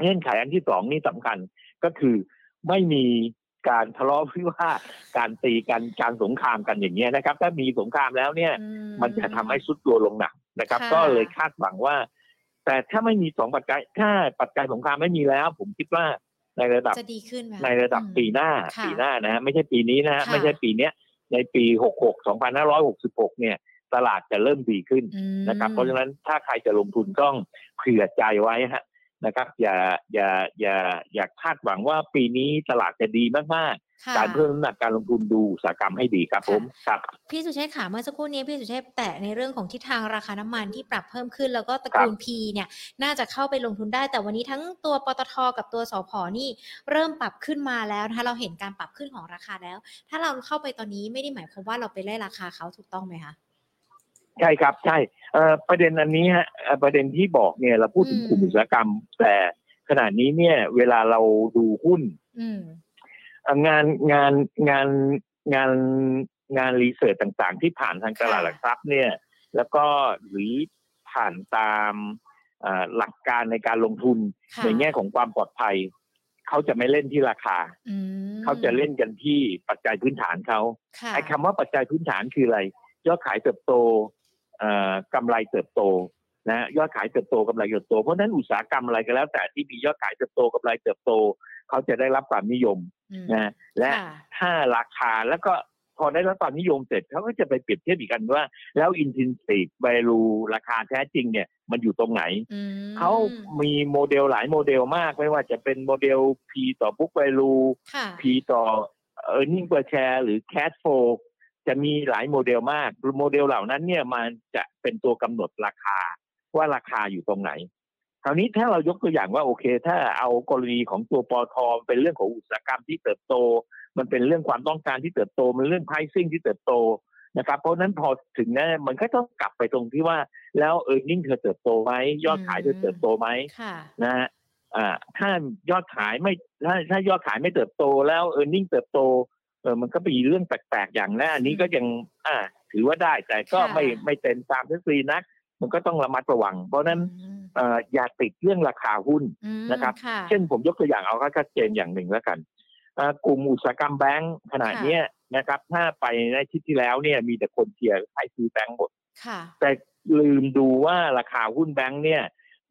เงื่อนไขอันที่สองนี่สำคัญก็คือไม่มีการทะเลาะวิวาทการตีกันการสงครามกันอย่างเงี้ยนะครับ ถ้ามีสงครามแล้วเนี่ยอืมันจะทำให้สุดตัวลงหนักนะครับค่ะก็เลยคาดหวังว่า แต่ถ้าไม่มีสองปัจจัยถ้าปัจจัยสงครามไม่มีแล้ว ผมคิดว่าในระดับจะดีขึ้นไหมในระดับอืมปีหน้าค่ะปีหน้านะฮะไม่ใช่ปีนี้นะฮะค่ะไม่ใช่ปีเนี้ยในปีหกหกสองพันห้าร้อยหกสิบหกเนี่ย ตลาดจะเริ่มดีขึ้นอืมนะครับ เพราะฉะนั้นถ้าใครจะลงทุนต้องเผื่อใจไว้ฮะนะครับ อย่าอย่าอย่าอย่าคาดหวังว่าปีนี้ตลาดจะดีมากค่ะๆการเพิ่มน้ำหนักการลงทุนดูอุตสาหกรรมให้ดีครับผมครับ พี่สุเชษฐ์ค่ะเมื่อสักครู่นี้พี่สุเชษฐ์แตะในเรื่องของทิศทางราคาน้ำมันที่ปรับเพิ่มขึ้น แล้วก็ตระกูล P เนี่ยน่าจะเข้าไปลงทุนได้ แต่วันนี้ทั้งตัวปตทกับตัวสพนี่เริ่มปรับขึ้นมาแล้วนะคะเราเห็นการปรับขึ้นของราคาแล้ว ถ้าเราเข้าไปตอนนี้ไม่ได้หมายความว่าเราไปไล่ราคาเขาถูกต้องไหมคะ ใช่ครับใช่เอ่อประเด็นอันนี้ฮะเอ่อประเด็นที่บอกเนี่ยเราพูดถึงอืมกลุ่มอุตสาหกรรม แต่ขณะนี้เนี่ย เวลาเราดูหุ้นอืมเอ่องานงานงานงานงานรีเสิร์ชต่างๆ ที่ผ่านทางตลาดหลักทรัพย์เนี่ย แล้วก็หรือผ่านตามเอ่อหลักการในการลงทุนค่ะในแง่ของความปลอดภัย เขาจะไม่เล่นที่ราคาอืมเขาจะเล่นกันที่ปัจจัยพื้นฐานเขาค่ะไอ้คำว่าปัจจัยพื้นฐานคืออะไรยอดขายเติบโตเอ่อ กำไรเติบโตนะยอดขายเติบโตกำไรเติบโต เพราะฉะนั้นอุตสาหกรรมอะไรก็แล้ว แต่ที่มียอดขายเติบโตกำไรเติบโต เขาจะได้รับความนิยมอืมนะและค่ะถ้าราคาแล้วก็พอได้รับความนิยมเสร็จเขาก็จะไปเปรียบเทียบอีกกันว่า แล้ว intrinsic value ราคาแท้จริงเนี่ยมันอยู่ตรงไหนอืมเขามีโมเดลหลายโมเดลมากไม่ว่าจะเป็นโมเดล P ต่อ book value ค่ะ P ต่อ earning per share หรือ cash flow จะมีหลายโมเดลมากโมเดลเหล่านั้นเนี่ยมันจะเป็นตัวกำหนดราคาว่าราคาอยู่ตรงไหน คราวนี้ถ้าเรายกตัวอย่างว่าโอเค ถ้าเอากรณีของตัวปอทเป็นเรื่องของอุตสาหกรรมที่เติบโต มันเป็นเรื่องความต้องการที่เติบโต มันเรื่อง pricing ที่เติบโตนะครับเพราะฉะนั้นพอถึงนั้นมันก็ต้องกลับไปตรงที่ว่าแล้ว earning เธอเติบโตไหมยอดขายเธอเติบโตไหมค่ะนะฮะอ่าถ้ายอดขายไม่ถ้าถ้ายอดขายไม่เติบโตแล้วเออร์เน็งเติบโตเออมันก็เป็นเรื่องแปลกๆอย่างนั้นอันนี้ก็ยัง อ่า ถือว่าได้ แต่ก็ค่ะไม่ไม่เต็มตามทฤษฎีนัก มันก็ต้องระมัดระวัง เพราะฉะนั้นอืมเอ่ออย่าติดเรื่องราคาหุ้นอืมนะครับค่ะเช่นผมยกตัวอย่างเอาก็ชัดเจนอย่างหนึ่งแล้วกันอ่ากลุ่มอุตสาหกรรมแบงค์ขนาดค่ะเนี้ยนะครับ ถ้าไปในอาทิตย์ที่แล้วเนี่ยมีแต่คนเชียร์ขายซื้อแบงค์หมดค่ะแต่ลืมดูว่าราคาหุ้นแบงค์เนี่ย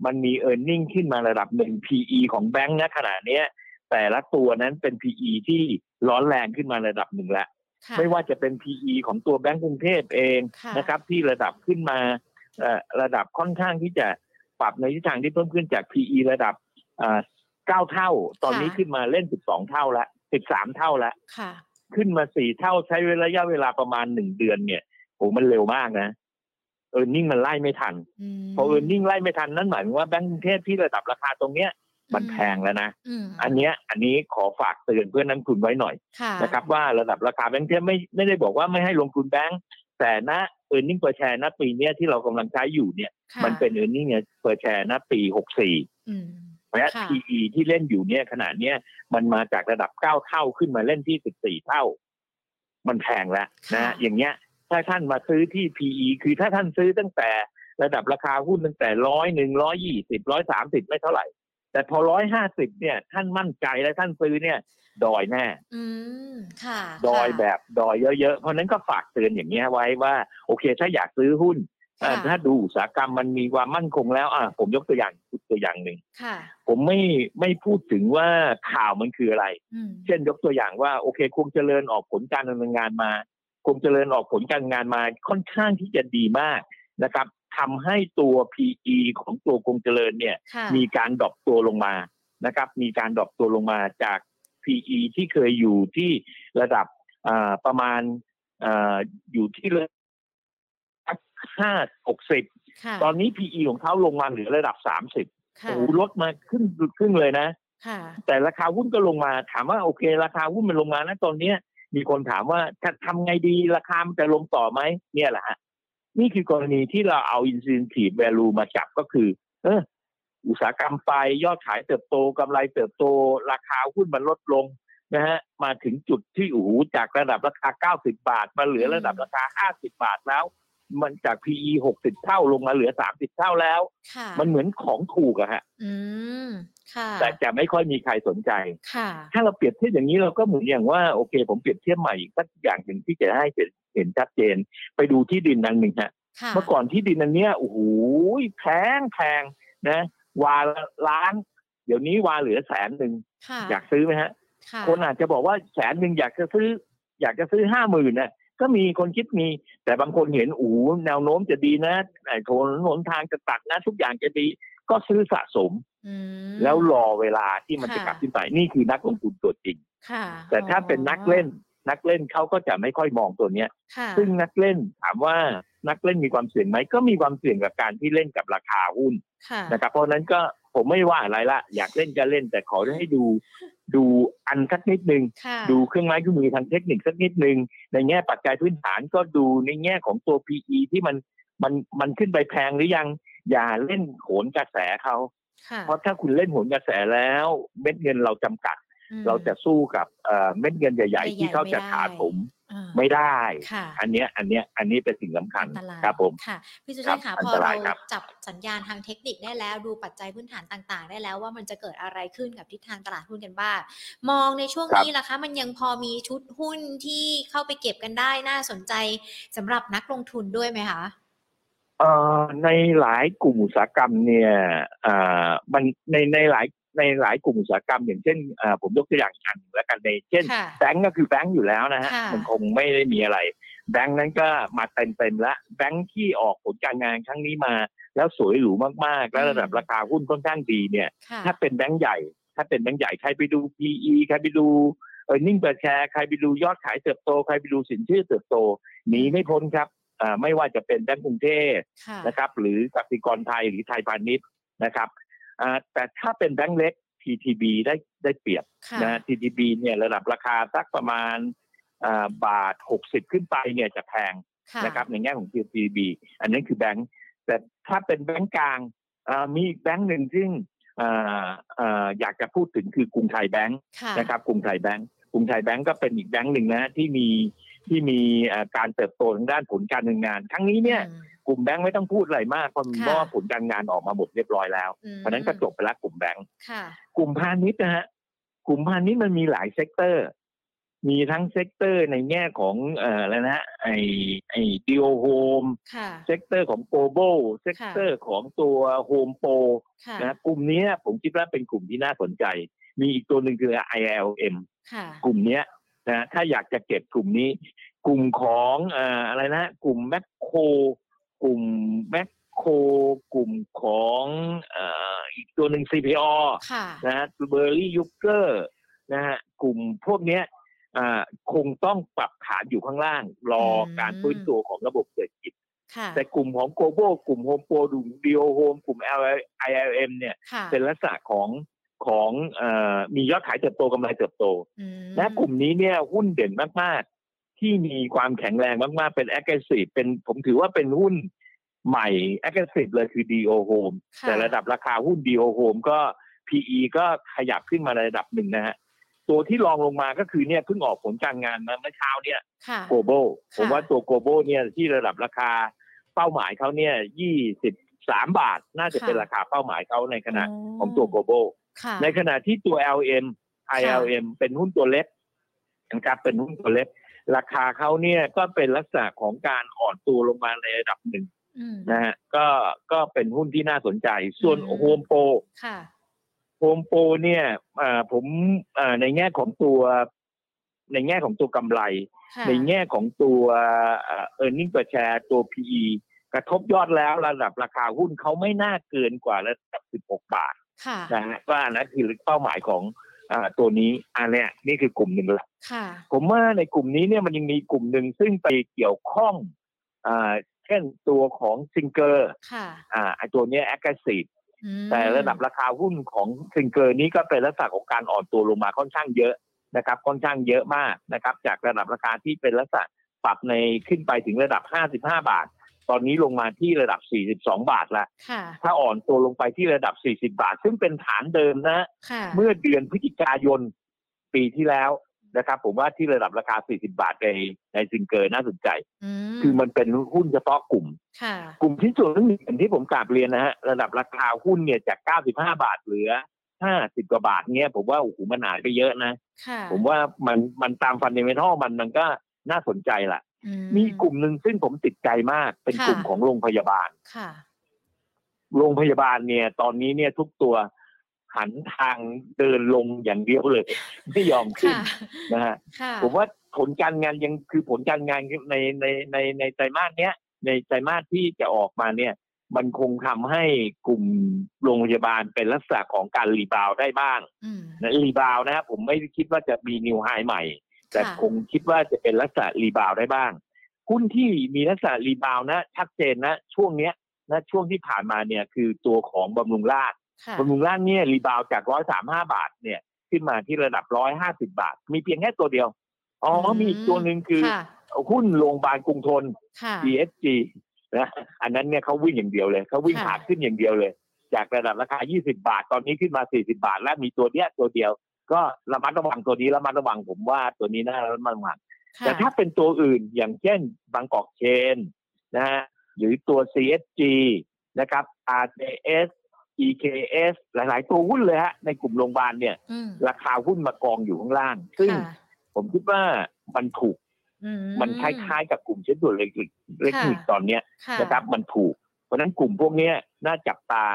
มันมี e a r n i n g ขึ้นมาระดับหนึ่ง PE ของแบงค์นะขณะเนี้ย แต่ละตัวนั้นเป็น PE ที่ร้อนแรงขึ้นมาระดับหนึ่งแล้วค่ะไม่ว่าจะเป็น PE ของตัวแบงก์กรุงเทพเองค่ะนะครับ ที่ระดับขึ้นมาเอ่อระดับค่อนข้างที่จะปรับในทิศทางที่เพิ่มขึ้นจาก PE ระดับเก้าเท่า ตอนนี้ขึ้นมาเล่น12เท่าแล้ว13เท่าแล้วค่ะขึ้นมาสี่เท่าใช้ระยะเวลาประมาณหนึ่งเดือนเนี่ยโหมันเร็วมากนะเออร์เน็งมันไล่ไม่ทันมพอเออร์เน็งไล่ไม่ทันนั่นหมายถึงว่าแบงก์กรุงเทพที่ระดับราคาตรงเนี้ย มันแพงแล้วนะอืมอันเนี้ยอันนี้ขอฝากเตือนเพื่อนนักลงทุนไว้หน่อยค่ะนะครับ ว่าระดับราคาแบงก์กรุงเทพไม่ไม่ได้บอกว่าไม่ให้ลงทุนแบงก์แต่ณ earning per share ณปีเนี้ยที่เรากำลังใช้อยู่เนี่ยค่ะมันเป็น earning per share ณปีหกสี่อืมเพราะฉะนั้นค่ะ PE ที่เล่นอยู่เนี่ยขนาดเนี้ยมันมาจากระดับเก้าเท่าขึ้นมาเล่นที่สิบสี่เท่า มันแพงแล้วนะค่ะอย่างเงี้ย ถ้าท่านมาซื้อที่ PE คือถ้าท่านซื้อตั้งแต่ระดับราคาหุ้นตั้งแต่ร้อยหนึ่งร้อยยี่สิบร้อยสามสิบไม่เท่าไหร่ แต่พอร้อยห้าสิบเนี่ย ท่านมั่นใจและท่านซื้อเนี่ย ดอยแน่อืมค่ะดอยค่ะแบบดอยเยอะๆ เพราะฉะนั้นก็ฝากเตือนอย่างเงี้ยไว้ว่า โอเค ถ้าอยากซื้อหุ้นอ่าค่ะถ้าดูอุตสาหกรรมมันมีความมั่นคงแล้ว อ่าผมยกตัวอย่างตัวอย่างหนึ่งค่ะผมไม่ไม่พูดถึงว่าข่าวมันคืออะไรอืมเช่นยกตัวอย่างว่าโอเคคงเจริญออกผลการดำเนินงานมาคงเจริญออกผลการงานมาค่อนข้างที่จะดีมากนะครับ ทำให้ตัว PE ของตัวคงเจริญเนี่ยค่ะมีการ drop ตัวลงมานะครับ มีการ drop ตัวลงมาจาก PE ที่เคยอยู่ที่ระดับอ่าประมาณอ่าอยู่ที่ระดับห้าหกสิบค่ะตอนนี้ PE ของเขาลงมาเหลือระดับสามสิบค่ะโอ้โหลดมาขึ้นครึ่งเลยนะค่ะแต่ราคาหุ้นก็ลงมาถามว่าโอเค ราคาหุ้นมันลงมานะตอนเนี้ยมีคนถามว่าจะทำไงดีราคามันจะลงต่อไหมเนี่ยแหละฮะ นี่คือกรณีที่เราเอา incentive value มาจับก็คือ เอออุตสาหกรรมไปยอดขายเติบโตกำไรเติบโต ราคาหุ้นมันลดลงนะฮะมาถึงจุดที่โอ้โหจากระดับราคา 90 บาท มาเหลือระดับราคา 50 บาทแล้ว มันจาก PE 60 เท่าลงมาเหลือ 30 เท่าแล้วค่ะมันเหมือนของถูกอะฮะอืมค่ะ แต่จะไม่ค่อยมีใครสนใจค่ะถ้าเราเปรียบเทียบอย่างนี้เราก็เหมือนอย่างว่าโอเค ผมเปรียบเทียบใหม่อีกสักอย่างหนึ่งที่จะให้เห็นเห็นชัดเจน ไปดูที่ดินอันหนึ่งฮะค่ะเมื่อก่อนที่ดินอันเนี้ยโอ้โหแพงแพงนะ วาละล้าน เดี๋ยวนี้วาเหลือแสนหนึ่งค่ะอยากซื้อไหมฮะค่ะคนอาจจะบอกว่าแสนหนึ่งอยากจะซื้อ อยากจะซื้อห้าหมื่นน่ะก็มีคนคิดมี แต่บางคนเห็นโอ้โหแนวโน้มจะดีนะไอ้ถนนหนทางจะตัดนะ ทุกอย่างจะดี ก็ซื้อสะสมอืมแล้วรอเวลาที่มันจะค่ะกลับขึ้นไปนี่คือนักลงทุนตัวจริงค่ะแต่ถ้าเป็นนักเล่นนักเล่นเขาก็จะไม่ค่อยมองตัวเนี้ยค่ะซึ่งนักเล่นถามว่านักเล่นมีความเสี่ยงไหมก็มีความเสี่ยงกับการที่เล่นกับราคาหุ้นค่ะนะครับ เพราะฉะนั้นก็ผมไม่ว่าอะไรละอยากเล่นก็เล่นแต่ขอให้ดู ดูอันสักนิดนึงค่ะดูเครื่องไม้เครื่องมือทางเทคนิคสักนิดนึง ในแง่ปัจจัยพื้นฐานก็ดูในแง่ของตัว PE ที่มันมันมันขึ้นไปแพงหรือยัง อย่าเล่นโหนกระแสเขาค่ะเพราะถ้าคุณเล่นโหนกระแสแล้วเม็ดเงินเราจำกัดอืมเราจะสู้กับเอ่อเม็ดเงินใหญ่ใหญ่ๆๆที่เขาจะไม่ได้ขาดผมอ่าไม่ได้ค่ะอันเนี้ย อันเนี้ย อันนี้เป็นสิ่งสำคัญอันตรายครับผม ค่ะ พี่สุครัชาบติค่ะอันพอตเรารายครับจับสัญญาณทางเทคนิคได้แล้ว ดูปัจจัยพื้นฐานต่าง ๆ ได้แล้วว่ามันจะเกิดอะไรขึ้นกับทิศทางตลาดหุ้นกันบ้าง มองในช่วงครับนี้ล่ะคะ มันยังพอมีชุดหุ้นที่เข้าไปเก็บกันได้ น่าสนใจสำหรับนักลงทุนด้วยไหมคะเอ่อ ในหลายกลุ่มอุตสาหกรรมเนี่ยเอ่อมันในในหลายในหลายกลุ่มอุตสาหกรรม อย่างเช่นเอ่อผมยกตัวอย่างอันหนึ่งแล้วกันในเช่นค่ะแบงก์ก็คือแบงก์อยู่แล้วนะฮะค่ะมันคงไม่ได้มีอะไร แบงก์นั้นก็มาเต็มเต็มๆแล้วแบงก์ที่ออกผลการงานครั้งนี้มา แล้วสวยหรูมากๆ แล้วระดับราคาหุ้นค่อนข้างดีเนี่ยค่ะถ้าเป็นแบงก์ใหญ่ ถ้าเป็นแบงก์ใหญ่ใครไปดู PE ใครไปดูเออนิ่งเปิดแชร์ใครไปดูยอดขายเติบโตใครไปดูสินเชื่อเติบโตหนีไม่พ้นครับอ่า ไม่ว่าจะเป็นแบงก์กรุงเทพค่ะนะครับ หรือกสิกรไทยหรือไทยพาณิชย์นะครับอ่าแต่ถ้าเป็นแบงก์เล็ก TTB ได้ได้เปรียบค่ะนะ TTB เนี่ยระดับราคาสักประมาณอ่าบาท60ขึ้นไปเนี่ยจะแพงค่ะนะครับในแง่ของ TTB อันนั้นคือแบงก์แต่ถ้าเป็นแบงก์กลางอ่ามีอีกแบงก์หนึ่งซึ่งอ่าอ่าอยากจะพูดถึงคือกรุงไทยแบงก์ค่ะนะครับกรุงไทยแบงก์กรุงไทยแบงก์ก็เป็นอีกแบงก์หนึ่งนะที่มี ที่มีอ่าการเติบโตทางด้านผลการเงินงาน ครั้งนี้เนี่ยอืมกลุ่มแบงก์ไม่ต้องพูดอะไรมากเพราะค่ะเพราะว่าผลการงานออกมาหมดเรียบร้อยแล้วอืมเพราะฉะนั้นก็จบไปแล้วกลุ่มแบงก์ค่ะกลุ่มพาณิชย์นะฮะกลุ่มพาณิชย์มันมีหลาย sector มีทั้ง sector ในแง่ของเอ่ออะไรนะไอไอ DO Home ค่ะ sector ของโกลบอล sector ของตัวโฮมโปรค่ะนะกลุ่มนี้ผมคิดว่าเป็นกลุ่มที่น่าสนใจ มีอีกตัวหนึ่งคือ ILM ค่ะกลุ่มเนี้ย นะถ้าอยากจะเก็บกลุ่มนี้ กลุ่มของเอ่ออะไรนะกลุ่มแม็คโคร กลุ่มแม็คโคร กลุ่มของเอ่ออีกตัวหนึ่ง CPO ค่ะนะฮะเบอร์ลี่ยุคเกอร์นะฮะกลุ่มพวกเนี้ยอ่าคงต้องปรับฐานอยู่ข้างล่าง รอการฟื้นตัวของระบบเศรษฐกิจค่ะแต่กลุ่มของโกลบอลกลุ่มโฮมโปรดู DO Home กลุ่ม ILM เนี่ยค่ะเป็นลักษณะของ ของเอ่อมียอดขายเติบโตกำไรเติบโตอืมและกลุ่มนี้เนี่ยหุ้นเด่นมาก ๆ ที่มีความแข็งแรงมาก ๆ เป็น aggressive เป็นผมถือว่าเป็นหุ้นใหม่ aggressive เลยคือ DO Home ค่ะแต่ระดับราคาหุ้น DO Home ก็ PE ก็ขยับขึ้นมาในระดับหนึ่งนะฮะตัวที่รองลงมาก็คือเนี่ยเพิ่งออกผลการงานมาเมื่อเช้าเนี่ยค่ะ global ค่ะผมว่าตัว global เนี่ยที่ระดับราคาเป้าหมายเขาเนี่ย23บาทน่าจะเป็นราคาเป้าหมายเขาในขณะของตัว global ค่ะ ในขณะที่ตัว LM ILM เป็นหุ้นตัวเล็กนะครับเป็นหุ้นตัวเล็ก ราคาเขาเนี่ยก็เป็นลักษณะของการอ่อนตัวลงมาในระดับหนึ่งอืมนะฮะก็ก็เป็นหุ้นที่น่าสนใจ ส่วนอืมโฮมโปรค่ะโฮมโปรเนี่ยอ่าผมอ่าในแง่ของตัว ในแง่ของตัวกำไรค่ะในแง่ของตัวเอ่อ earning per share ตัว PE กระทบยอดแล้วระดับราคาหุ้นเขาไม่น่าเกินกว่าระดับ 16 บาท ค่ะนะฮะก็อันนั้นคือเป้าหมายของอาตัวนี้อันเนี้ยนี่คือกลุ่มหนึ่งละค่ะผมว่าในกลุ่มนี้เนี่ยมันยังมีกลุ่มหนึ่งซึ่งไปเกี่ยวข้องอ่าเช่นตัวของซิงเกอร์ค่ะอ่าไอตัวเนี้ย active อืมแต่ระดับราคาหุ้นของซิงเกอร์นี้ก็เป็นลักษณะของการอ่อนตัวลงมาค่อนข้างเยอะนะครับค่อนข้างเยอะมากนะครับ จากระดับราคาที่เป็นลักษณะปรับในขึ้นไปถึงระดับ 55 บาท ตอนนี้ลงมาที่ระดับ 42 บาทละค่ะถ้าอ่อนตัวลงไปที่ระดับ 40 บาท ซึ่งเป็นฐานเดิมนะค่ะเมื่อเดือนพฤศจิกายนปีที่แล้วนะครับ ผมว่าที่ระดับราคา 40 บาทในในซิงเกอร์น่าสนใจอืมคือมันเป็นหุ้นเฉพาะกลุ่มค่ะกลุ่มที่ส่วนที่หนึ่งที่ผมกราบเรียนนะฮะ ระดับราคาหุ้นเนี่ยจาก 95 บาทเหลือ 50 กว่าบาทเนี่ยผมว่าโอ้โหมันหายไปเยอะนะค่ะผมว่ามันมันตามฟันเดเมทัลมันมันก็น่าสนใจล่ะอื มีกลุ่มหนึ่งซึ่งผมติดใจมากเป็นค่ะกลุ่มของโรงพยาบาลค่ะ โรงพยาบาลเนี่ย ตอนนี้เนี่ยทุกตัวหันทางเดินลงอย่างเดียวเลย ไม่ยอมขึ้นค่ะนะฮะค่ะผมว่าผลการงานยังคือผลการงานในในในในไตรมาสเนี้ย ในไตรมาสที่จะออกมาเนี่ย มันคงทำให้กลุ่มโรงพยาบาลเป็นลักษณะของการ rebound ได้บ้างอืมนะ rebound นะครับผมไม่ได้คิดว่าจะมี new high ใหม่ แต่ค่ะคงคิดว่าจะเป็นลักษณะ rebound ได้บ้าง หุ้นที่มีลักษณะ rebound นะ ชัดเจนนะ ช่วงเนี้ยนะช่วงที่ผ่านมาเนี่ยคือตัวของบำรุงราษฎร์ค่ะบำรุงราษฎร์เนี่ย rebound จากร้อยสามห้าบาทเนี่ยขึ้นมาที่ระดับร้อยห้าสิบบาท มีเพียงแค่ตัวเดียว อ๋ออมมีอีกตัวหนึ่งคือค่ะหุ้นโรงพยาบาลกรุงธนค่ะ DSG นะอันนั้นเนี่ยเขาวิ่งอย่างเดียวเลยเขาวิ่งค่ะขาขึ้นอย่างเดียวเลย จากระดับราคา 20 บาท ตอนนี้ขึ้นมา 40 บาท และมีตัวเนี้ยตัวเดียว ก็ระมัดระวังตัวนี้ระมัดระวังผมว่าตัวนี้น่าระมัดระวังค่ะแต่ถ้าเป็นตัวอื่นอย่างเช่นบางกอกเชนนะฮะหรือตัว CSG นะครับ RTS EKS หลาย ๆ ตัวหุ้นเลยฮะในกลุ่มโรงพยาบาลเนี่ยอืมราคาหุ้นมากองอยู่ข้างล่าง ซึ่งค่ะผมคิดว่ามันถูกอืมันคล้าย ๆ กับกลุ่มเช็นด่วนเล็กๆเล็กค่ะๆตอนเนี้ยค่ะนะครับ มันถูกราะฉะนั้นกลุ่มพวกเนี้ยน่าจับตา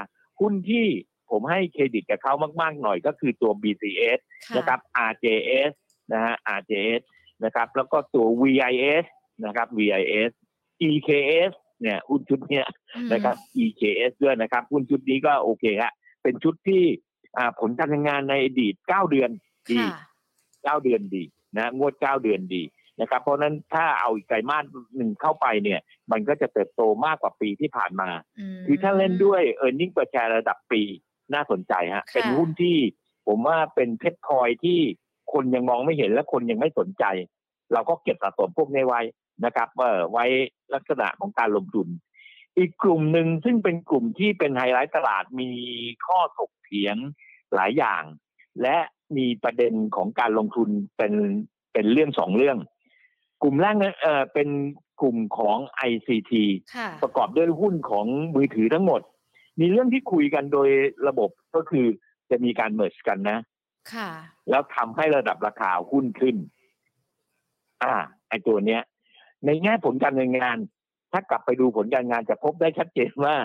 หุ้นที่ ผมให้เครดิตกับเขามาก ๆ หน่อยก็คือตัว BCS นะครับ RJS นะฮะ RJS นะครับ แล้วก็ตัว VIS นะครับ VIS EKS เนี่ยหุ้นชุดเนี้ยอืมนะครับ EKS ด้วยนะครับหุ้นชุดนี้ก็โอเคฮะเป็นชุดที่อ่าผลการทำงานในอดีต9เดือนดีค่ะ9เดือนดีนะงวด9เดือนดีนะครับ เพราะฉะนั้นถ้าเอาอีกไตรมาสหนึ่งเข้าไปเนี่ย มันก็จะเติบโตมากกว่าปีที่ผ่านมามคือถ้าเล่นด้วย e a r n i n g per share ระดับปี น่าสนใจฮะค่ะเป็นหุ้นที่ผมว่าเป็นเพชรพลอยที่คนยังมองไม่เห็นและคนยังไม่สนใจ เราก็เก็บสะสมพวกนี้ไว้นะครับเออไว้ลักษณะของการลงทุน อีกกลุ่มหนึ่งซึ่งเป็นกลุ่มที่เป็นไฮไลท์ตลาดมีข้อถกเถียงหลายอย่าง และมีประเด็นของการลงทุนเป็นเป็นเรื่องสองเรื่อง กลุ่มแรกนั้นเออเป็นกลุ่มของ ICT ค่ะประกอบด้วยหุ้นของมือถือทั้งหมด มีเรื่องที่คุยกันโดยระบบก็คือจะมีการเมิร์ชกันนะ ค่ะ แล้วทำให้ระดับราคาหุ้นขึ้น อ่า ไอตัวเนี้ย ในแง่ผลการดำเนินงาน ถ้ากลับไปดูผลการงานจะพบได้ชัดเจนว่า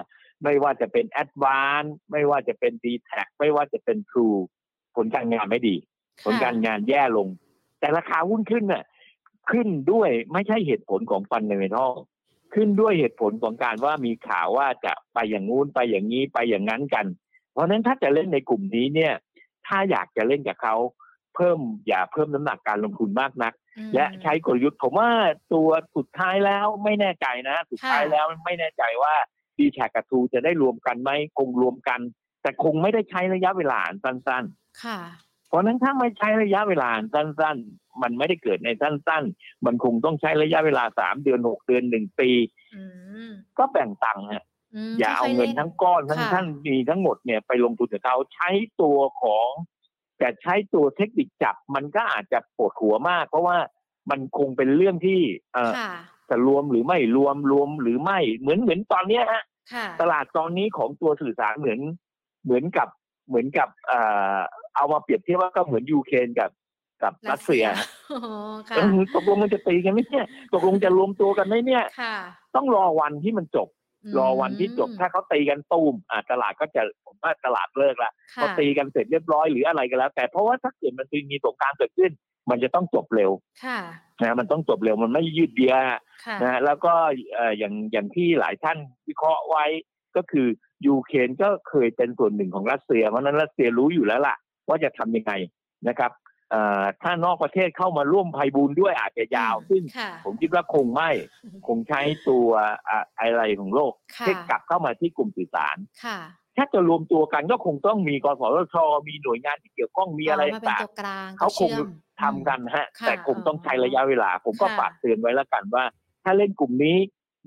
ไม่ว่าจะเป็น a d v a n c e ไม่ว่าจะเป็น d t แทไม่ว่าจะเป็น True ผลการงานไม่ดี ผลการงานแย่ลง แต่ราคาหุ้นขึ้นน่ะ ขึ้นด้วยไม่ใช่เหตุผลของฟันเดเมทัล ขึ้นด้วยเหตุผลของการว่ามีข่าวว่าจะไปอย่างงู้นไปอย่างนี้ไปอย่างนั้นกัน เพราะฉะนั้นถ้าจะเล่นในกลุ่มนี้เนี่ย ถ้าอยากจะเล่นกับเขาเพิ่มอย่าเพิ่มน้ำหนักการลงทุนมากนักอืมและใช้กลยุทธ์ผมว่าตัวสุดท้ายแล้วไม่แน่ใจนะ สุดท้ายค่ะแล้วไม่แน่ใจว่าดีแชกับทูจะได้รวมกันไหมคงรวมกัน แต่คงไม่ได้ใช้ระยะเวลาอันสั้นค่ะๆ เพราะฉะนั้นถ้าไม่ใช้ระยะเวลาอันสั้น ๆ มันไม่ได้เกิดในสั้น ๆ มันคงต้องใช้ระยะเวลาสามเดือนหกเดือนหนึ่งปีอืมก็แบ่งตังค์ฮะมอย่าเอาค่ยๆเงินล่ทั้งก้อนทั้งค่ะท่านมีทั้งหมดเนี่ยไปลงทุนกับเขาใช้ตัวของ แต่ใช้ตัวเทคนิคจับมันก็อาจจะปวดหัวมาก เพราะว่ามันคงเป็นเรื่องที่ เออค่ะจะรวมหรือไม่รวมรวมหรือไม่เหมือนเหมือนตอนเนี้ยฮะค่ะตลาดตอนนี้ของตัวสื่อสารเหมือนเหมือนกับ เหมือนกับเอ่อเอามาเปรียบเทียบว่าก็เหมือนยูเครนกับกับรัสเซียอ๋อค่ะเออตกลงมันจะตีกันไหมเนี่ยตกลงจะรวมตัวกันไหมเนี่ยค่ะต้องรอวันที่มันจบ รอวันที่จบถ้าเขาตีกันตูมอ่าตลาดก็จะผมว่าตลาดเลิกละค่ะพอตีกันเสร็จเรียบร้อยหรืออะไรก็แล้ว แต่เพราะว่าถ้าเกิดมันมีสงครามเกิดขึ้น มันจะต้องจบเร็วค่ะนะมันต้องจบเร็วมันไม่ยืดเยื้อค่ะนะฮะแล้วก็เอ่ออย่างอย่างที่หลายท่านวิเคราะห์ไว้ ก็คือยูเครนก็เคยเป็นส่วนหนึ่งของรัสเซีย เพราะฉะนั้นรัสเซียรู้อยู่แล้วล่ะ ว่าจะทำยังไงนะครับเอ่อถ้านอกประเทศเข้ามาร่วมภัยบูลย์ด้วยอาจจะยาว ซึ่งค่ะผมคิดว่าคงไม่ คงใช้ตัวอะอะไรของโลกค่ะเทคกลับเข้ามาที่กลุ่มสื่อสารค่ะถ้าจะรวมตัวกันก็คงต้องมีกสทชมีหน่วยงานที่เกี่ยวข้องมีอะไรมาเป็นต่างตัวกลางเขาคงชื่อมทำกันฮะค่ะแต่คงต้องใช้ระยะเวลา ผมก็ค่ะฝากเตือนไว้แล้วกันว่า ถ้าเล่นกลุ่มนี้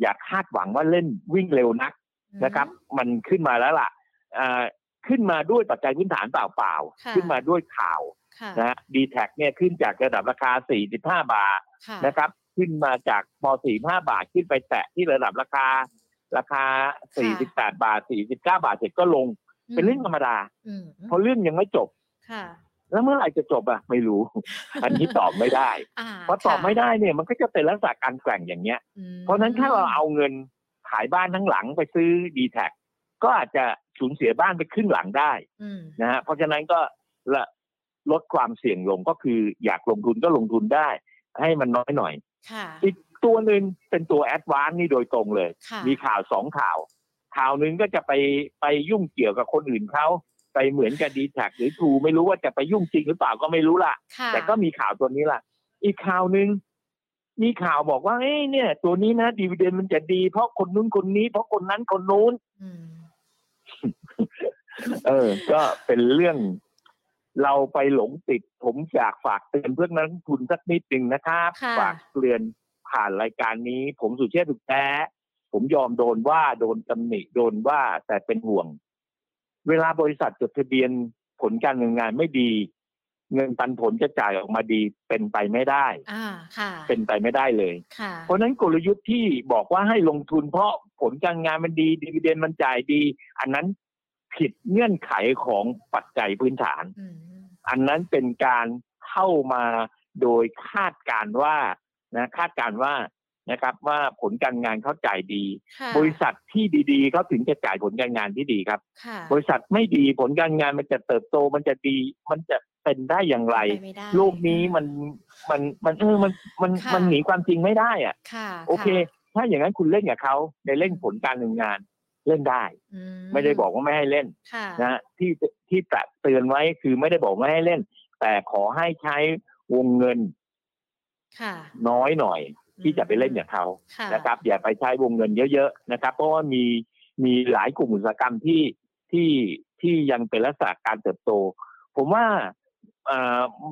อย่าคาดหวังว่าเล่นวิ่งเร็วนักอืม นะครับ มันขึ้นมาแล้วล่ะอ่าขึ้นมาด้วยปัจจัยพื้นฐานเปล่าค่ะๆขึ้นมาด้วยข่าวค่ะนะฮะดีแท็เนี่ยขึ้นจากระดับราคา 45 บาทค่ะนะครับ ขึ้นมาจากพอ45 บาทขึ้นไปแตะที่ระดับราคา ราคา 48 บาท 49 บาทเสร็จก็ลง เป็นเรื่องธรรมดาอืมเพราะเรื่องยังไม่จบค่ะแล้วเมื่อไหร่จะจบอะไม่รู้ อันนี้ตอบไม่ได้อ่าพอตอบค่ะไม่ได้เนี่ยมันก็จะเป็นลักษณะการแกว่งอย่างเงี้ยอืมเพราะฉะนั้นถ้าเราเอาเงิน ขายบ้านทั้งหลังไปซื้อดีแทคก็อาจจะสูญเสียบ้านไปครึ่งหลังได้อืมนะฮะเพราะฉะนั้นก็ละลดความเสี่ยงลงก็คืออยากลงทุนก็ลงทุนได้ ให้มันน้อยหน่อยค่ะอีกตัวหนึ่งเป็นตัวแอดวานซ์นี่โดยตรงเลยค่ะมีข่าวสองข่าว ข่าวหนึ่งก็จะไปไปยุ่งเกี่ยวกับคนอื่นเขาไปเหมือนกับดีแท็หรือทูไม่รู้ว่าจะไปยุ่งจริงหรือเปล่าก็ไม่รู้ล่ะค่ะแต่ก็มีข่าวตัวนี้ล่ะ อีกข่าวหนึ่ง มีข่าวบอกว่าเอ้ยเนี่ย ตัวนี้นะดีเวเดนมันจะดี เพราะคนนู้นคนนี้ เพราะคนนั้นคนนู้นอืมเออ ก็เป็นเรื่องเราไปหลงติด ผมอยากฝากเตือนเพื่อนนักลงทุนสักนิดหนึ่งนะครับค่ะฝากเตือนผ่านรายการนี้ ผมสุเชษฐ์ถูกแท้ผมยอมโดนว่าโดนตำหนิโดนว่าแต่เป็นห่วง เวลาบริษัทจดทะเบียนผลการเงินงานไม่ดี เงินปันผลจะจ่ายออกมาดีเป็นไปไม่ได้อ่าค่ะ เป็นไปไม่ได้เลย ค่ะ เพราะฉะนั้นกลยุทธ์ที่บอกว่าให้ลงทุนเพราะผลการงานมันดีดีเวเดนมันจ่ายดี อันนั้นผิดเงื่อนไขของปัจจัยพื้นฐาน อืมอันนั้นเป็นการเข้ามาโดยคาดการณ์ว่านะคาดการณ์ว่านะครับ ว่าผลการงานเขาจ่ายดี ค่ะบริษัทที่ดีๆเขาถึงจะจ่ายผลการงานที่ดีครับ ค่ะบริษัทไม่ดีผลการงานมันจะเติบโตมันจะดี มันจะ เป็นได้อย่างไรไปไม่ได้โลกนี้มันมันมันเออมันมันค่ะมันหนีความจริงไม่ได้อะค่ะโอเค ถ้าอย่างนั้นคุณเล่นกับเขาในเล่นผลการเงินงานเล่นได้อืไม่ได้บอกว่าไม่ให้เล่นค่ะนะฮะที่ที่ตระเตือนไว้คือไม่ได้บอกไม่ให้เล่น แต่ขอให้ใช้วงเงินค่ะน้อยหน่อย ที่จะไปเล่นกับเขาค่ะนะครับ อย่าไปใช้วงเงินเยอะๆนะครับ เพราะว่ามีมีหลายกลุ่มอุตสาหกรรมที่ที่ที่ยังเป็นลักษณะการเติบโต ผมว่าอ่า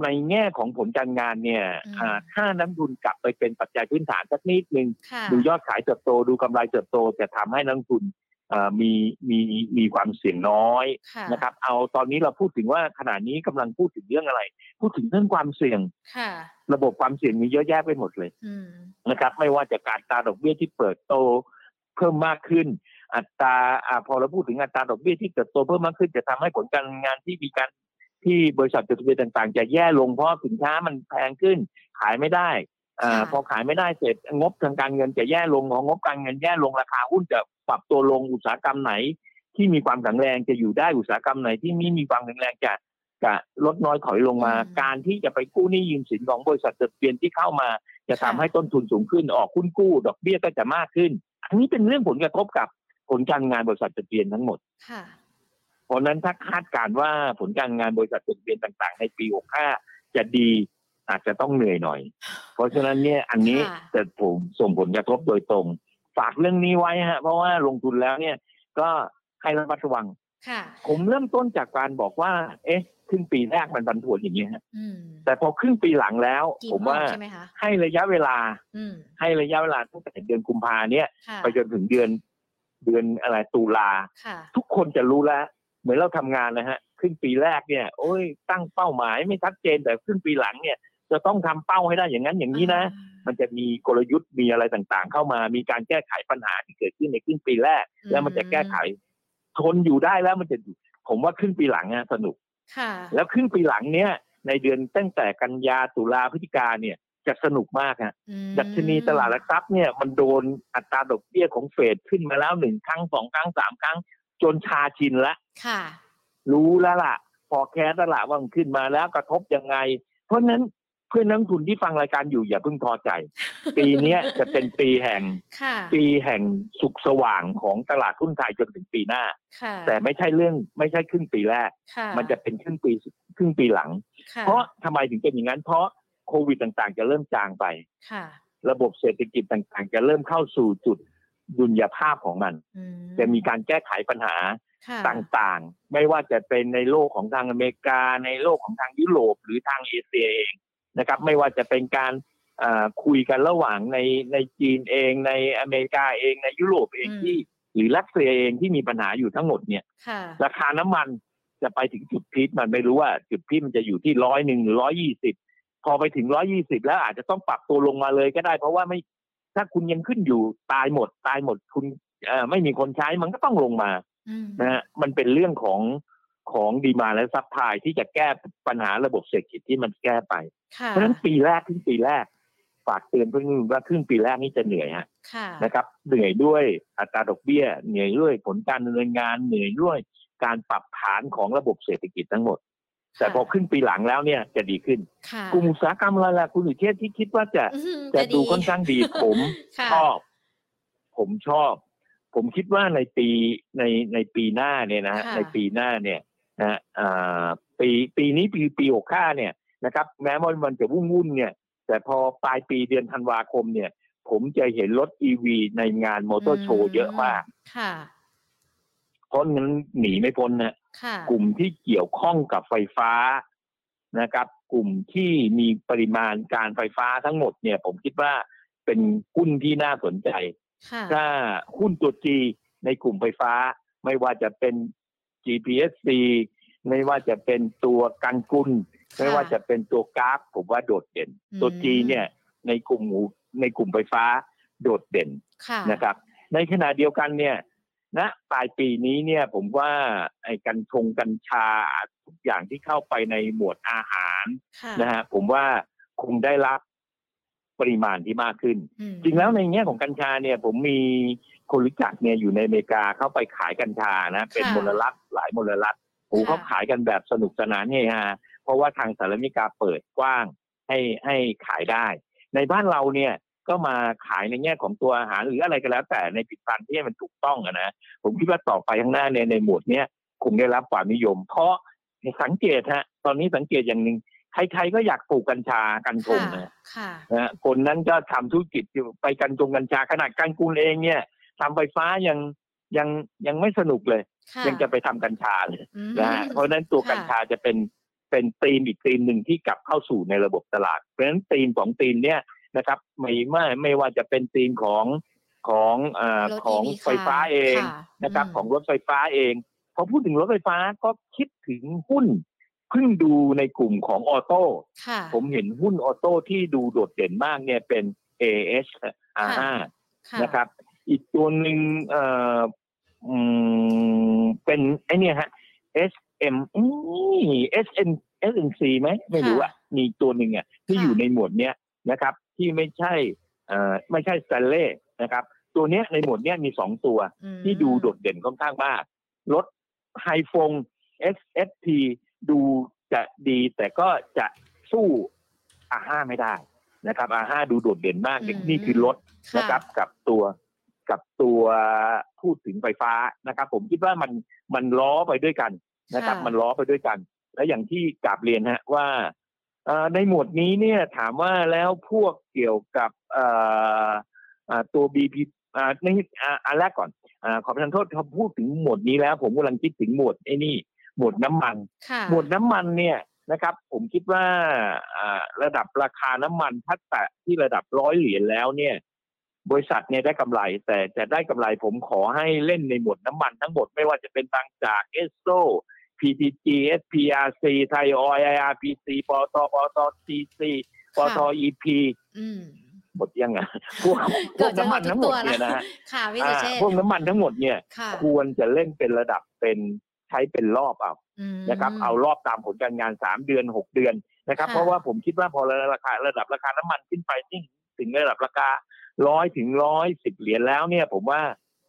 ในแง่ของผลการงานเนี่ยอ่าถ้าน้ำทุนกลับไปเป็นปัจจัยพื้นฐานสักนิดนึงค่ะดูยอดขายเติบโตดูกำไรเติบโตจะทำให้นักลงทุนอ่ามีมีมีความเสี่ยงน้อยค่ะนะครับ เอาตอนนี้เราพูดถึงว่าขณะนี้กำลังพูดถึงเรื่องอะไร พูดถึงเรื่องความเสี่ยงค่ะระบบความเสี่ยงมีเยอะแยะไปหมดเลยอืมนะครับ ไม่ว่าจะการอัตราดอกเบี้ยที่เปิดโตเพิ่มมากขึ้น อัตราอ่าพอเราพูดถึงอัตราดอกเบี้ยที่เติบโตเพิ่มมากขึ้น จะทำให้ผลการงานที่มีการ ที่บริษัทจดทะเบียนต่างๆ จะแย่ลงเพราะสินค้ามันแพงขึ้น ขายไม่ได้อ่าพอขายไม่ได้เสร็จงบทางการเงินจะแย่ลงพองบการเงินแย่ลงราคาหุ้นจะปรับตัวลงอุตสาหกรรมไหน ที่มีความแข็งแรงจะอยู่ได้อุตสาหกรรมไหน ที่ไม่มีความแข็งแรงจะจะลดน้อยถอยลงมา การที่จะไปกู้หนี้ยืมสินของบริษัทจดทะเบียนที่เข้ามา จะทำให้ต้นทุนสูงขึ้นออกหุ้นกู้ ดอกเบี้ยก็จะมากขึ้น อันนี้เป็นเรื่องผลกระทบกับผลการงานบริษัทจดทะเบียนทั้งหมดค่ะ เพราะฉะนั้นถ้าคาดการณ์ว่าผลการงานบริษัทจดทะเบียนต่างๆ ในปี 65 จะดีอาจจะต้องเหนื่อยหน่อย เพราะฉะนั้นเนี่ยอันนี้ค่ะจะผมส่งผลกระทบโดยตรง ฝากเรื่องนี้ไว้ฮะ เพราะว่าลงทุนแล้วเนี่ยก็ให้ระมัดระวังค่ะผมเริ่มต้นจากการบอกว่า เอ๊ะครึ่งปีแรกมันบันทวนอย่างนี้ยฮะอืมแต่พอครึ่งปีหลังแล้วกี่ผมว่ารอบใช่ไหมคะให้ระยะเวลาอืมให้ระยะเวลาตั้งแต่เดือนกุมภาเนี่ยค่ะไปจนถึงเดือนเดือนอะไรตุลาค่ะทุกคนจะรู้แล้ว เหมือนเราทำงานนะฮะครึ่งปีแรกเนี่ย โอ้ยตั้งเป้าหมายไม่ชัดเจนแต่ครึ่งปีหลังเนี่ย จะต้องทำเป้าให้ได้อย่างนั้นอย่างนี้นะ มันจะมีกลยุทธ์มีอะไรต่างๆ เข้ามามีการแก้ไขปัญหาที่เกิดขึ้นในครึ่งปีแรกอืมแล้วมันจะแก้ไขทนอยู่ได้แล้วมันจะผมว่าครึ่งปีหลังอะสนุกค่ะ แล้วครึ่งปีหลังเนี่ย ในเดือนตั้งแต่กันยาตุลาพฤศจิกาเนี่ยจะสนุกมากฮะอืมดัชนีตลาดหลักทรัพย์เนี่ยมันโดนอัตราดอกเบี้ยของเฟดขึ้นมาแล้วหนึ่งครั้งสองครั้งสามครั้ง จนชาชินละค่ะ รู้แล้วล่ะ พอแคสแล้วล่ะว่ามันขึ้นมาแล้วกระทบยังไง เพราะฉะนั้นเพื่อนนักลงทุนที่ฟังรายการอยู่อย่าเพิ่งท้อใจ ปีเนี้ยจะเป็นปีแห่งค่ะปีแห่งสุขสว่างของตลาดหุ้นไทยจนถึงปีหน้าค่ะแต่ไม่ใช่เรื่องไม่ใช่ครึ่งปีแรกค่ะมันจะเป็นครึ่งปีครึ่งปีหลังค่ะเพราะทำไมถึงเป็นอย่างนั้น เพราะโควิดต่างๆ จะเริ่มจางไปค่ะระบบเศรษฐกิจต่างๆ จะเริ่มเข้าสู่จุด ดุลยภาพของมันอืมจะมีการแก้ไขปัญหาค่ะต่างๆ ไม่ว่าจะเป็นในโลกของทางอเมริกา ในโลกของทางยุโรปหรือทางเอเชียเองนะครับ ไม่ว่าจะเป็นการอ่าคุยกันระหว่างในในจีนเอง ในอเมริกาเองในยุโรปเองที่หรือรัสเซียเองที่มีปัญหาอยู่ทั้งหมดเนี่ยค่ะราคาน้ำมันจะไปถึงจุดพีคมันไม่รู้ว่าจุดพีคมันจะอยู่ที่ร้อยหนึ่งหรือร้อยี่สิบพอไปถึงร้อยี่สิบแล้วอาจจะต้องปรับตัวลงมาเลยก็ได้ เพราะว่าไม่ ถ้าคุณยังขึ้นอยู่ตายหมด ตายหมด คุณเอ่อไม่มีคนใช้มันก็ต้องลงมาอืมนะฮะมันเป็นเรื่องของของดีมาและซัพพลายที่จะแก้ปัญหาระบบเศรษฐกิจที่มันแก้ไปค่ะเพราะฉะนั้นปีแรกครึ่งปีแรก ฝากเตือนเพื่อนๆว่าครึ่งปีแรกนี่จะเหนื่อยฮะค่ะนะครับ เหนื่อยด้วยอัตราดอกเบี้ย เหนื่อยด้วยผลการดำเนินงาน เหนื่อยด้วยการปรับฐานของระบบเศรษฐกิจทั้งหมด แต่พอขึ้นปีหลังแล้วเนี่ยจะดีขึ้นค่ะกลุ่มอุตสาหกรรมอะไรล่ะคุณอุเทศที่คิดว่าจะอื้อหือจะดูดีค่อนข้างดีผมค่ะชอบ ผมชอบ ผมคิดว่าในปีในในปีหน้าเนี่ยนะฮะค่ะในปีหน้าเนี่ยนะฮะอ่าปีปีนี้ปีปีหกห้าเนี่ยนะครับ แม้ว่ามันจะวุ่นวุ่นๆเนี่ย แต่พอปลายปีเดือนธันวาคมเนี่ย ผมจะเห็นรถอีวีในงานมอเตอร์โชว์เยอะมากค่ะเพราะงั้นหนีไม่พ้นนะค่ะ กลุ่มที่เกี่ยวข้องกับไฟฟ้านะครับ กลุ่มที่มีปริมาณการไฟฟ้าทั้งหมดเนี่ย ผมคิดว่าเป็นหุ้นที่น่าสนใจค่ะถ้าหุ้นตัว G ในกลุ่มไฟฟ้า ไม่ว่าจะเป็น GPSC ไม่ว่าจะเป็นตัวกันกุล ไม่ว่าจะเป็นตัวกราฟ ผมว่าโดดเด่น ตัว G เนี่ย ในกลุ่มหูในกลุ่มไฟฟ้าโดดเด่นค่ะนะครับ ในขณะเดียวกันเนี่ย ณปลายปีนี้เนี่ยผมว่าไอ้กัญชงกัญชาทุกอย่างที่เข้าไปในหมวดอาหารค่ะนะฮะผมว่าคงได้รับปริมาณที่มากขึ้นอืมจริงแล้วในแง่ของกัญชาเนี่ย ผมมีคนรู้จักเนี่ยอยู่ในอเมริกาเข้าไปขายกัญชานะเป็นค่ะมลรัฐหลายมลรัฐโอ้ค่ะเขาขายกันแบบสนุกสนานเฮฮาเพราะว่าทางสหรัฐอเมริกาเปิดกว้างให้ให้ขายได้ ในบ้านเราเนี่ย ก็มาขายในแง่ของตัวอาหารหรืออะไรก็แล้ว แต่ในผลิตภัณฑ์ที่มันถูกต้องอะนะผมคิดว่าต่อไปข้างหน้าเนี่ยในหมวดเนี้ยคงได้รับความนิยม เพราะสังเกตฮะ ตอนนี้สังเกตอย่างหนึ่งใครๆก็อยากปลูกกัญชากันชงนะค่ะนะฮะคนนั้นก็ทำธุรกิจอยู่ไปกันจงกัญชาขนาดการกูลเองเนี่ยทำไฟฟ้ายังยังยังไม่สนุกเลยค่ะยังจะไปทำกัญชาเลยอืมนะฮะเพราะฉะนั้นตัวค่ะกัญชาจะเป็นเป็นธีมอีกธีมหนึ่งที่กลับเข้าสู่ในระบบตลาด เพราะฉะนั้นธีมของธีมเนี่ย นะครับไม่ไม่ไม่ว่าจะเป็นธีมของของเอ่อรถของ EV ไฟฟ้าเองค่ะนะครับอืมของรถไฟฟ้าเองพอพูดถึงรถไฟฟ้าก็คิดถึงหุ้นเพิ่งดูในกลุ่มของออโต้ค่ะผมเห็นหุ้นออโต้ที่ดูโดดเด่นมากเนี่ยเป็น AS R5 ค่ะนะครับ อีกตัวหนึ่งเอ่ออืมเป็นไอเนี่ยฮะ SM อืม SN SNC ไหมไม่รู้อะมีตัวหนึ่งอะที่ค่ะอยู่ในหมวดเนี้ยนะครับ ที่ไม่ใช่เอ่อไม่ใช่ส t ตเล่นะครับ ตัวเนี้ยในหมวดเนี้ยมีสองตัวอืมที่ดูโดดเด่นค่อนข้างมากรถไฮฟง SST ดูจะดีแต่ก็จะสู้อาห้าไม่ได้นะครับอาห้าดูโดดเด่นมากอืมนี่คือรถนะครับกับตัวกับตัวพูดถึงไฟฟ้านะครับ ผมคิดว่ามันมันล้อไปด้วยกันนะครับค่ะมันล้อไปด้วยกัน และอย่างที่กราบเรียนฮะว่าเอ่อ ในหมวดนี้เนี่ยถามว่าแล้วพวกเกี่ยวกับเอ่ออ่าตัว BP อ่าในอ่าอันแรกก่อนอ่าขอประทานโทษเขาพูดถึงหมวดนี้แล้ว ผมกำลังคิดถึงหมวดไอ้นี่หมวดน้ำมันค่ะหมวดน้ำมันเนี่ยนะครับ ผมคิดว่าอ่าระดับราคาน้ำมันถ้าแตะที่ระดับร้อยเหรียญแล้วเนี่ย บริษัทเนี่ยได้กำไร แต่จะได้กำไรผมขอให้เล่นในหมวดน้ำมันทั้งหมดไม่ว่าจะเป็นบางจากเอสโซ PTG SPRC ไทยออย IRPC ปตปต TC ปต EP อืมหมดยังอะพวกพเกืวอกบจะน้ำมันทั้งหมดเนี่ยนะฮะค่ะพี่อ่าสุเชษฐ์พวกน้ำมันทั้งหมดเนี่ยค่ะควรจะเล่นเป็นระดับเป็นใช้เป็นรอบเอาอืมนะครับ เอารอบตามผลการงานสามเดือนหกเดือนนะครับค่ะเพราะว่าผมคิดว่าพอราคาระดับราคาน้ำมันขึ้นไปที่ถึงระดับราคาร้อยถึงร้อยสิบเหรียญแล้วเนี่ย ผมว่า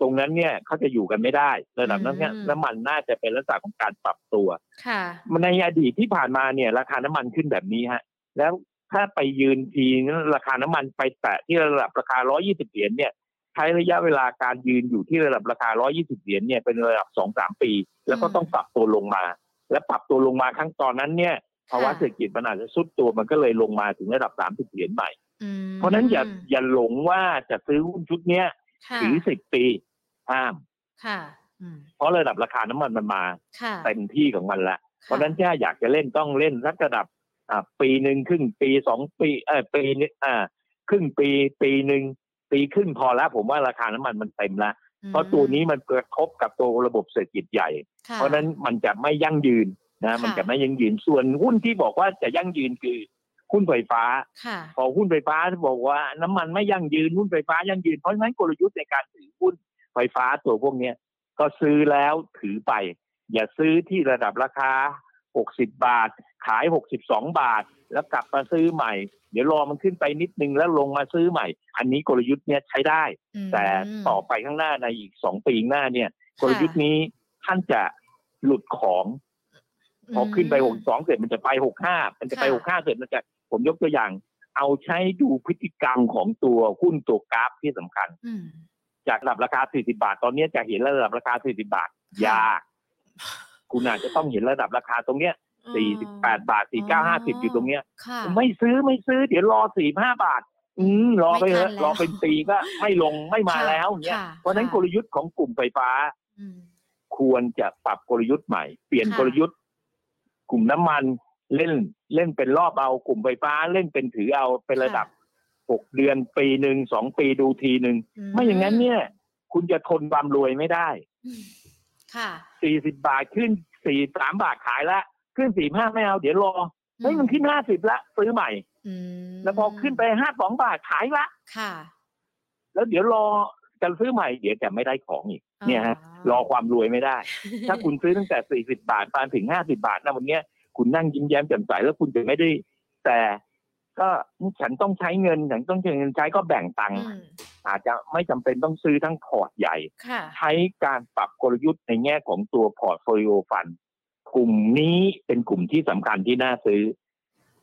ตรงนั้นเนี่ยเขาจะอยู่กันไม่ได้ระดับนั้นเนี่ยน้ำมันน่าจะเป็นลักษณะของการปรับตัวค่ะในอดีตที่ผ่านมาเนี่ย ราคาน้ำมันขึ้นแบบนี้ฮะ แล้วถ้าไปยืนทีนั้นราคาน้ำมันไปแตะที่ระดับราคา 120 เหรียญเนี่ยใช้ระยะเวลาการยืนอยู่ที่ระดับราคา 120 เหรียญเนี่ยเป็นระดับ 2-3 ปี แล้วก็ต้องปรับตัวลงมา และปรับตัวลงมาครั้งตอนนั้นเนี่ยภาวะเศรษฐกิจมันอาจจะซุดตัวมันก็เลยลงมาถึงระดับ 30 เหรียญใหม่อืมเพราะฉะนั้นอย่าอย่าหลงว่าจะซื้อหุ้นชุดเนี้ย ค่ะถือ10ปีห้ามค่ะอืมเพราะระดับราคาน้ำมันมันมาค่ะเต็มที่ของมันแล้วเพราะฉะนั้นถ้าอยากจะเล่นต้องเล่นสักระดับอ่าปีหนึ่งครึ่งปีสองปีเออปีนึงอ่าครึ่งปีปีหนึ่งปีครึ่งพอแล้วผมว่าราคาน้ำมันมันเต็มแล้วเพราะตัวนี้มันกระทบกับตัวระบบเศรษฐกิจใหญ่ค่เพราะฉะนั้นมันจะไม่ยั่งยืนนะมันจะไม่ยั่งยืนส่วนหุ้นที่บอกว่าจะยั่งยืนคือ หุ้นไฟฟ้าค่ะพอหุ้นไฟฟ้าบอกว่าน้ำมันไม่ยั่งยืนหุ้นไฟฟ้ายั่งยืนเพราะฉะนั้นกลยุทธ์ในการถือหุ้นไฟฟ้าตัวพวกเนี้ยก็ซื้อแล้วถือไป อย่าซื้อที่ระดับราคา 60 บาท ขาย 62 บาท แล้วกลับมาซื้อใหม่ เดี๋ยวรอมันขึ้นไปนิดนึงแล้วลงมาซื้อใหม่ อันนี้กลยุทธ์เนี้ยใช้ได้อืมแต่ต่อไปข้างหน้าในอีกสองปีข้างหน้าเนี่ย กลยุทธ์นี้ท่านจะหลุดของพอขึ้นไปหกสองเสร็จมันจะไปหกห้ามันจะไปหกห้าเสร็จมันจะ ผมยกตัวอย่าง เอาใช้ดูพฤติกรรมของตัวหุ้นตัวกราฟที่สำคัญอืมจากระดับราคา 40 บาท ตอนนี้จะเห็นระดับราคา 40 บาทค่ะยาก คุณอาจจะต้องเห็นระดับราคาตรงเนี้ย 48 บาท 49 50 อยู่ตรงเนี้ยค่ะไม่ซื้อไม่ซื้อ เดี๋ยวรอ 45 บาท อืมรอไปเถอะไม่ทันแล้วรอเป็นปีก็ไม่ลงไม่มาค่ะแล้วเนี่ยค่ะเพราะฉะนั้นค่ะกลยุทธ์ของกลุ่มไฟฟ้าอืมควรจะปรับกลยุทธ์ใหม่ เปลี่ยนค่ะกลยุทธ์ กลุ่มน้ำมัน เล่นเล่นเป็นรอบเอากลุ่มไฟฟ้า เล่นเป็นถือเอาเป็นระดับหกเดือนปีหนึ่งสองปีดูทีหนึ่งไม่อย่างนั้นเนี่ย คุณจะทนความรวยไม่ได้อืมค่ะสี่สิบาทขึ้นสี่สามบาทขายละ ขึ้นสี่ห้าไม่เอา เดี๋ยวรอเฮ้ยมันขึ้นห้าสิบละซื้อใหม่อืมแล้วพอขึ้นไปห้าสองบาทขายละค่ะ แล้วเดี๋ยวรอจะซื้อใหม่เดี๋ยวจะไม่ได้ของอีก เนี่ยฮะ รอความรวยไม่ได้ ถ้าคุณซื้อตั้งแต่สี่สิบบาทมาถึงห้าสิบบาทนะวันเนี้ย คุณนั่งยิ้มแย้มแจ่มใสแล้วคุณจะไม่ได้ แต่ก็ฉันต้องใช้เงินฉันต้องใช้เงินใช้ก็แบ่งตังค์อืมอาจจะไม่จำเป็นต้องซื้อทั้งพอร์ตใหญ่ค่ะใช้การปรับกลยุทธ์ในแง่ของตัว portfolio fund กลุ่มนี้เป็นกลุ่มที่สำคัญที่น่าซื้อ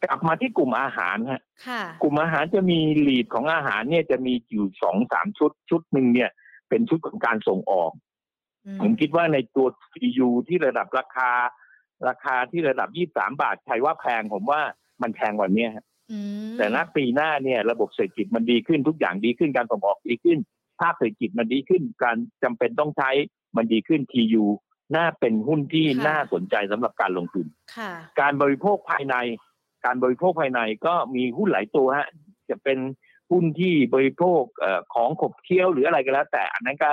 กลับมาที่กลุ่มอาหารฮะค่ะกลุ่มอาหารจะมีลีดของอาหารเนี่ยจะมีอยู่สองสามชุดชุดหนึ่งเนี่ย เป็นชุดของการส่งออกอืผมคิดว่าในตัว TU ที่ระดับราคา ราคาที่ระดับ 23 บาทใครว่าแพงผมว่ามันแพงกว่านี้ฮะอืมแต่ณปีหน้าเนี่ยระบบเศรษฐกิจมันดีขึ้นทุกอย่างดีขึ้นการส่งออกดีขึ้นภาพเศรษฐกิจมันดีขึ้น การจำเป็นต้องใช้มันดีขึ้น TU น่าเป็นหุ้นที่น่าสนใจสำหรับการลงทุนค่ะการบริโภคภายใน การบริโภคภายในก็มีหุ้นหลายตัวฮะจะเป็นหุ้นที่บริโภคเอ่อของขบเคี้ยวหรืออะไรก็แล้ว แต่อันนั้นก็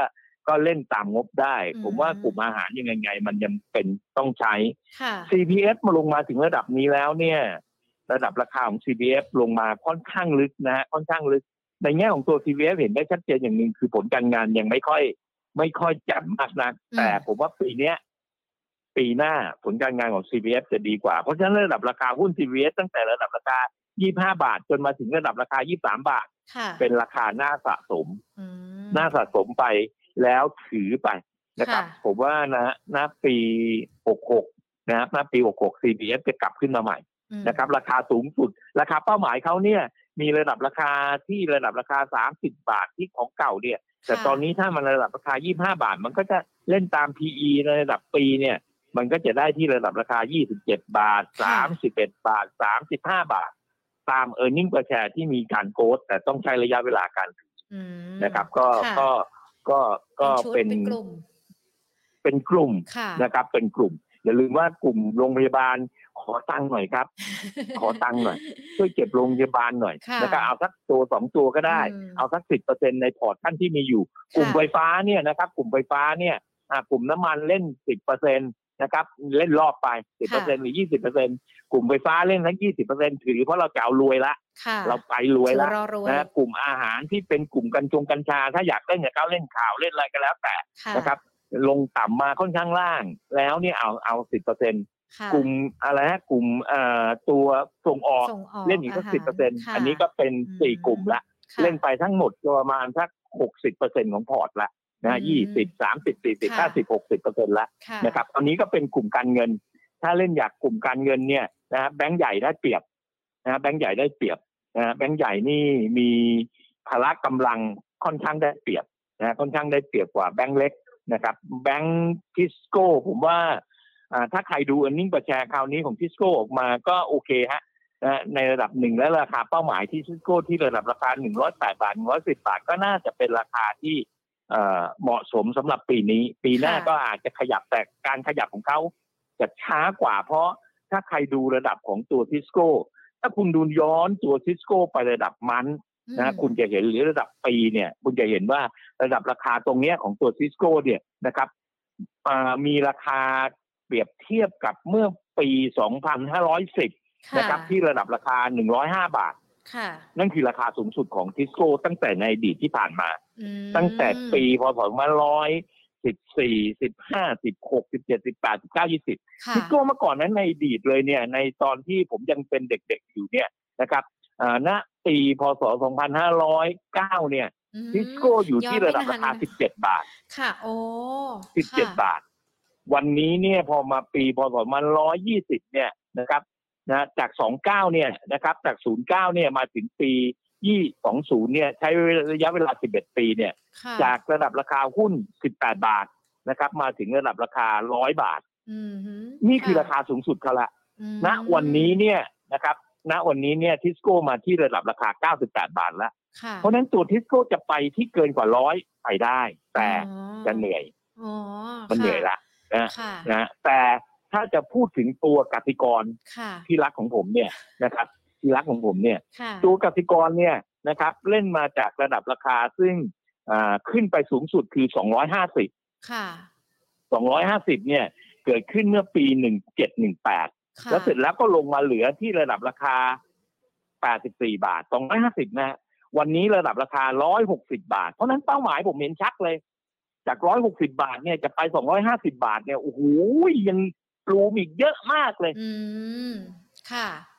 ก็เล่นตามงบได้อืมผมว่ากลุ่มอาหารยังไงไงมันยังเป็นต้องใช้ค่ะ CPF มาลงมาถึงระดับนี้แล้วเนี่ย ระดับราคาของ CPF ลงมาค่อนข้างลึกนะฮะค่อนข้างลึก ในแง่ของตัว CPF เห็นได้ชัดเจนอย่างหนึ่งคือผลการงานยังไม่ค่อย ไม่ค่อยจัดมากนักอืมแต่ผมว่าปีเนี้ยปีหน้าผลการงานของ CPF จะดีกว่า เพราะฉะนั้นระดับราคาหุ้น CPF ตั้งแต่ระดับราคา 25 บาท จนมาถึงระดับราคา 23 บาทค่ะเป็นราคาน่าสะสมอืมน่าสะสมไป แล้วถือไปนะครับค่ะผมว่านะณปี 66 นะครับณปี 66 CPF จะกลับขึ้นมาใหม่อืมนะครับ ราคาสูงสุด ราคาเป้าหมายเขาเนี่ย มีระดับราคาที่ระดับราคา 30 บาทที่ของเก่าเนี่ย แต่ค่ะตอนนี้ถ้ามันระดับราคา 25 บาท มันก็จะเล่นตาม PE ในระดับปีเนี่ย มันก็จะได้ที่ระดับราคา 27 บาทค่ะ31 บาท 35 บาท ตาม e a r n i n g per share ที่มีการโกดแต่ต้องใช้ระยะเวลาการอืมนะครับ ก็ค่ะก็ ก็ก็ชุดเป็นเป็นกลุ่มเป็นกลุ่มค่ะนะครับ เป็นกลุ่มอย่าลืมว่ากลุ่มโรงพยาบาลขอตังค์หน่อยครับ ขอตังค์หน่อยช่วยเก็บโรงพยาบาลหน่อยค่ะนะครับเอาสักตัวสองตัวก็ได้อืมเอาสักสิบเปอร์เซ็นในพอร์ตท่านที่มีอยู่ กลุ่มค่ะไฟฟ้าเนี่ยนะครับ กลุ่มไฟฟ้าเนี่ยอ่ากลุ่มน้ำมันเล่นสิบเปอร์เซ็นนะครับ เล่นรอบไปสิบเปอร์เซ็นหรือยี่สิบเปอร์เซ็นกลุ่มไฟฟ้าเล่นทั้งยี่สิบเปอร์เซ็นถือเพราะเราจะเอารวยละค่ะ เราไปรวยละถือรอรวยนะกลุ่มอาหารที่เป็นกลุ่มกัญชงกัญชา ถ้าอยากเล่นกับเขาเล่นข่าวเล่นอะไรก็แล้วแต่ค่ะนะครับ ลงต่ำมาค่อนข้างล่าง แล้วเนี่ยเอาเอาสิบเปอร์เซ็นค่ะกลุ่มอะไรฮะกลุ่มเอ่อตัวส่งออกส่งออกเล่นอีกสักาหารสิบเปอร์เซ็นค่ะอันนี้ก็เป็นอืมสี่กลุ่มละค่ะเล่นไปทั้งหมดก็ประมาณสักหกสิบเปอร์เซ็นต์ของพอร์ตละอืนะยี่สิบสามสิบสี่สิบค่ะห้าสิบหกสิบเปอร์เซ็นต์ละค่ะนะครับตอนนี้ก็เป็นกลุ่มการเงิน ถ้าเล่นอยากกลุ่มการเงินเนี่ยนะฮะแบงก์ใหญ่ได้เปรียบ นะฮะแบงก์ใหญ่ได้เปรียบนะฮะแบงก์ใหญ่นี่มีพละกำลังค่อนข้างได้เปรียบนะฮะค่อนข้างได้เปรียบกว่าแบงก์เล็กนะครับ แบงก์ทิสโก้ผมว่าอ่าถ้าใครดู earning per share คราวนี้ของทิสโก้ออกมาก็โอเคฮะนะฮะในระดับหนึ่งและราคาเป้าหมายที่ทิสโก้ที่ระดับราคาหนึ่งร้อยแปดบาทหนึ่งร้อยสิบบาทก็น่าจะเป็นราคาที่เอ่อเหมาะสมสำหรับปีนี้ ปีหน้าค่ะก็อาจจะขยับแต่การขยับของเขาจะช้ากว่าเพราะถ้าใครดูระดับของตัวทิสโก้ ถ้าคุณดูย้อนตัวทิสโก้ไประดับมันนะอืมคุณจะเห็นหรือระดับปีเนี่ย คุณจะเห็นว่าระดับราคาตรงเนี้ยของตัวทิสโก้เนี่ยนะครับอ่ามีราคาเปรียบเทียบกับเมื่อปี 2510 นะครับ ที่ระดับราคา 105 บาทค่ะนั่นคือราคาสูงสุดของทิสโก้ตั้งแต่ในอดีตที่ผ่านมาอืมตั้งแต่ปีพศมาร้อย สิบสี่สิบห้าสิบหกสิบเจ็ดสิบแปดสิบเก้ายี่สิบค่ะทิสโก้เมื่อก่อนนั้นในอดีตเลยเนี่ย ในตอนที่ผมยังเป็นเด็กๆอยู่เนี่ยนะครับอ่าณปีพศสองพันห้าร้อยเก้าเนี่ยอืมทิสโก้อยู่ที่ระดับราคาย้อนไปนนสิบเจ็ดบาท ค่ะ โอ้สิบเจ็ดค่ะบาท วันนี้เนี่ยพอมาปีพศมาร้อยยี่สิบเนี่ยนะครับนะจากสองเก้าเนี่ยนะครับ จากศูนย์เก้าเนี่ยมาถึงปี ยี่สองศูนย์เนี่ยใช้ระยะเวลาสิบเอ็ดปีเนี่ยค่ะจากระดับราคาหุ้น18บาทนะครับ มาถึงระดับราคา100บาทอืมฮึนี่คือราคาสูงสุดเขาละอืมณวันนี้เนี่ยนะครับ ณวันนี้เนี่ยทิสโก้มาที่ระดับราคา 98 บาทแล้วค่ะเพราะฉะนั้นตัวทิสโก้จะไปที่เกินกว่าร้อยไปได้ แต่อ๋อจะเหนื่อยอ๋อมันเหนื่อยละนะค่ะนะแต่ถ้าจะพูดถึงตัวกติกรค่ะที่รักของผมเนี่ยนะครับ ที่รักของผมเนี่ยค่ะตัวกสิกรเนี่ยนะครับเล่นมาจากระดับราคาซึ่งอ่าขึ้นไปสูงสุดคือ 250 ค่ะ 250 เนี่ย เกิดขึ้นเมื่อปี 1718ค่ะแล้วเสร็จแล้วก็ลงมาเหลือที่ระดับราคา 84 บาท 250 นะฮะวันนี้ระดับราคา 160 บาท เพราะฉะนั้นเป้าหมายผมเห็นชัดเลย จาก 160 บาท เนี่ย จะไป 250 บาท เนี่ย โอ้โห ยังรูมอีกเยอะมากเลยอืมค่ะ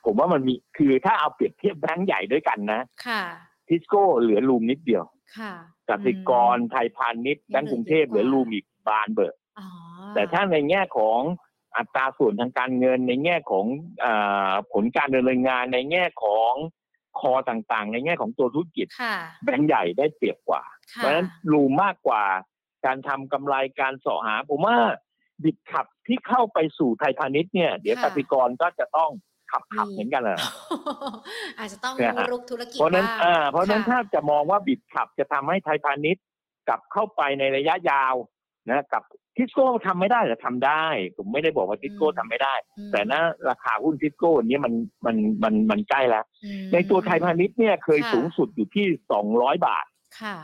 ผมว่ามันมีคือถ้าเอาเปรียบเทียบแบงก์ใหญ่ด้วยกันนะค่ะทิสโก้เหลือรูมนิดเดียวค่ะกสิกรไทยพาณิชย์แบงก์กรุงเทพเหลือรูมอีกบานเบอร์อ๋อแต่ถ้าในแง่ของอัตราส่วนทางการเงินในแง่ของอาผลการดำเนินงานในแง่ของคอต่างๆ ในแง่ของตัวธุรกิจค่ะแบงก์ใหญ่ได้เปรียบกว่าค่ะเพราะฉะนั้นรูมากกว่าการทำกำไรการเสาะหาผมว่าบิดขับที่เข้าไปสู่ไทยพาณิชย์เนี่ย เดี๋ยวกสิกรก็จะต้อง ขับขับเหมือนกันแหละอาจจะต้องเนี่ยฮะรุกธุรกิจเพราะฉะนั้นบ้งอ่าเพราะฉะนั้นค่ถ้าจะมองว่าบิดขับจะทำให้ไทยพาณิชย์กลับเข้าไปในระยะยาวนะกับทิสโก้ทำไม่ได้แต่ทำได้ ผมไม่ได้บอกว่าทิสโก้ทำไม่ได้อืมแต่นะราคาหุ้นทิสโก้อันนี้มันมันมันมันใกล้แล้วอืมในตัวไทยพาณิชย์เนี่ยเคยค่ะสูงสุดอยู่ที่สองร้อยบาทค่ะ